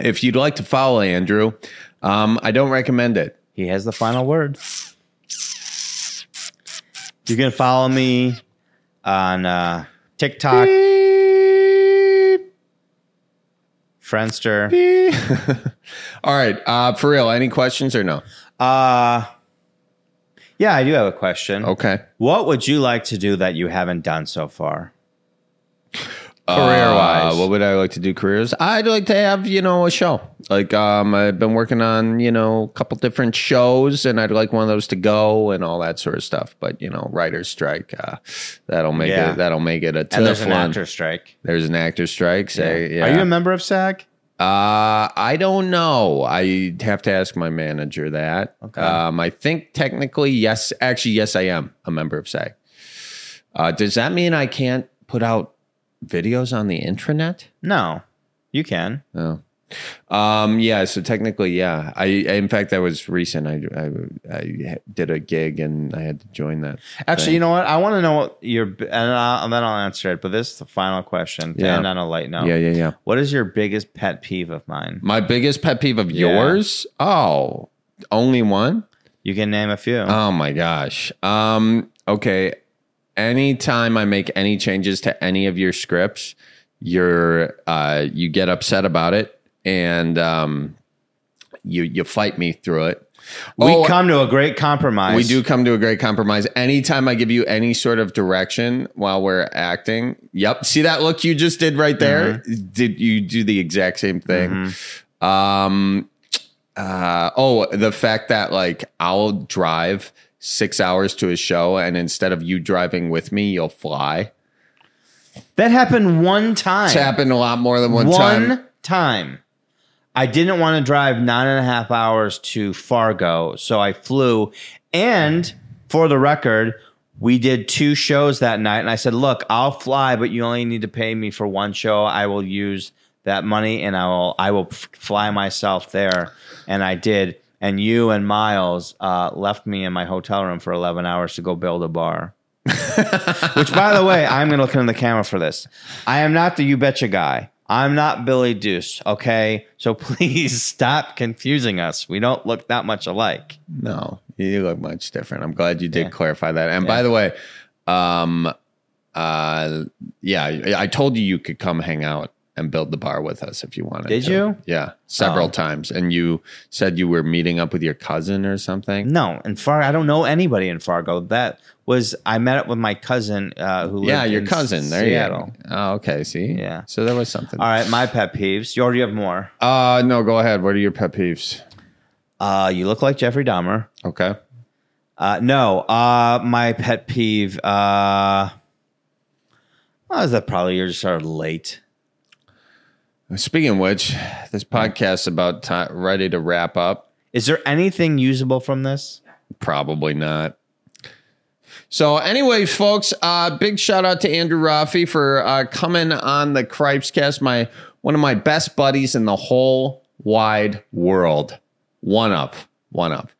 If you'd like to follow Andrew, um, I don't recommend it. He has the final word. You can follow me on uh, TikTok, Friendster. All right, uh, for real, any questions or no? Uh, yeah, I do have a question. Okay. What would you like to do that you haven't done so far? Career-wise. Uh, what would I like to do careers? I'd like to have, you know, a show. Like um I've been working on, you know, a couple different shows and I'd like one of those to go and all that sort of stuff. But, you know, writer's strike, uh, that'll make Yeah. it that'll make it a tough And there's an one. actor strike. There's an actor strike. Say, yeah. Are you a member of SAG? Uh, I don't know. I have to ask my manager that. Okay. Um, I think technically, yes. Actually, yes, I am a member of SAG. Uh, does that mean I can't put out videos on the intranet? No, you can. No. Um, yeah. So technically, yeah. I, in fact, that was recent. I, I, I did a gig and I had to join that. Actually, thing. you know what? I want to know what your and, I'll, and then I'll answer it. But this is the final question. To Yeah. end on a light note. Yeah, yeah, yeah. What is your biggest pet peeve of mine? My biggest pet peeve of Yeah. yours? Oh, only one? You can name a few. Oh my gosh. Um, okay. Anytime I make any changes to any of your scripts, you're uh you get upset about it and um you you fight me through it. we Oh, come to a great compromise. we do come to a great compromise. Anytime I give you any sort of direction while we're acting, yep. See that look you just did right there? Did you do the exact same thing? Um uh oh, the fact that like I'll drive six hours to a show and instead of you driving with me, you'll fly. That happened one time. It's happened a lot more than one, time. one time. I didn't want to drive nine and a half hours to Fargo, so I flew. And for the record, we did two shows that night, and I said, "Look, I'll fly, but you only need to pay me for one show. I will use that money, and I will I will f- fly myself there." And I did. And you and Miles uh, left me in my hotel room for eleven hours to go build a bar. Which, by the way, I'm going to look in the camera for this. I am not the you betcha guy. I'm not Billy Deuce. Okay, so please stop confusing us. We don't look that much alike. No, you look much different. I'm glad you did Yeah. clarify that. And by the way, um, uh, yeah, I told you you could come hang out and build the bar with us if you wanted. Did to. you? Yeah, several Oh. times. And you said you were meeting up with your cousin or something. No, in Far I don't know anybody in Fargo. That was I met up with my cousin uh, who Yeah, lived your in cousin. There Seattle. you go. Oh, okay. See. Yeah. So there was something. All right, my pet peeves. You already have more. Uh no. Go ahead. What are your pet peeves? Uh, you look like Jeffrey Dahmer. Okay. Uh, no, uh, my pet peeve. Uh, oh, is that probably you're just sort of late? Speaking of which, this podcast about ti ready to wrap up. Is there anything usable from this? Probably not. So, anyway, folks, uh, big shout out to Andrew Roffe for uh, coming on the Cripes Cast. My one of my best buddies in the whole wide world. One up, one of.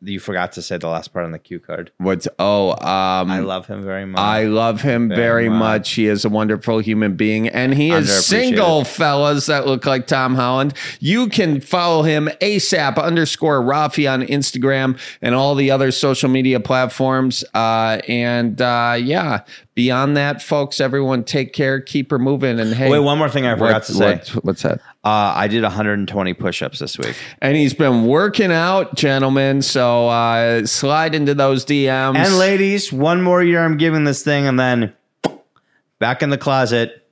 You, forgot to say the last part on the cue card. What's oh, um, I love him very much. I love him very, Very much. much. He is a wonderful human being, and he is single, fellas that look like Tom Holland. You can follow him ASAP underscore Roffe on Instagram and all the other social media platforms. Uh, and uh, yeah, beyond that, folks, everyone take care, keep her moving, and hey, Wait, one more thing I forgot what- to say. what- what's that? Uh, I did 120 push-ups this week. And he's been working out, gentlemen. So uh, slide into those DMs. And ladies, one more year I'm giving this thing, and then back in the closet.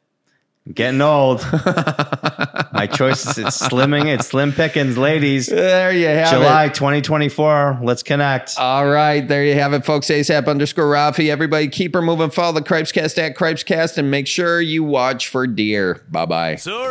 Getting old. My choice is it's slimming. It's slim pickings, ladies. there you have it. July 2024. Let's connect. All right, there you have it, folks. ASAP underscore Roffe. Everybody keep her moving. Follow the Cripescast at Cripescast and make sure you watch for deer. Bye bye. So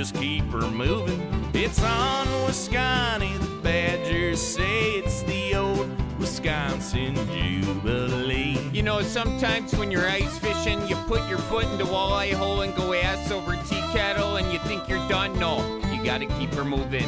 just keep her moving. It's on Wisconsin, the Badgers say it's the old Wisconsin Jubilee. You know, sometimes when you're ice fishing, you put your foot in the walleye hole and go ass over tea kettle and you think you're done. No, you gotta keep her moving.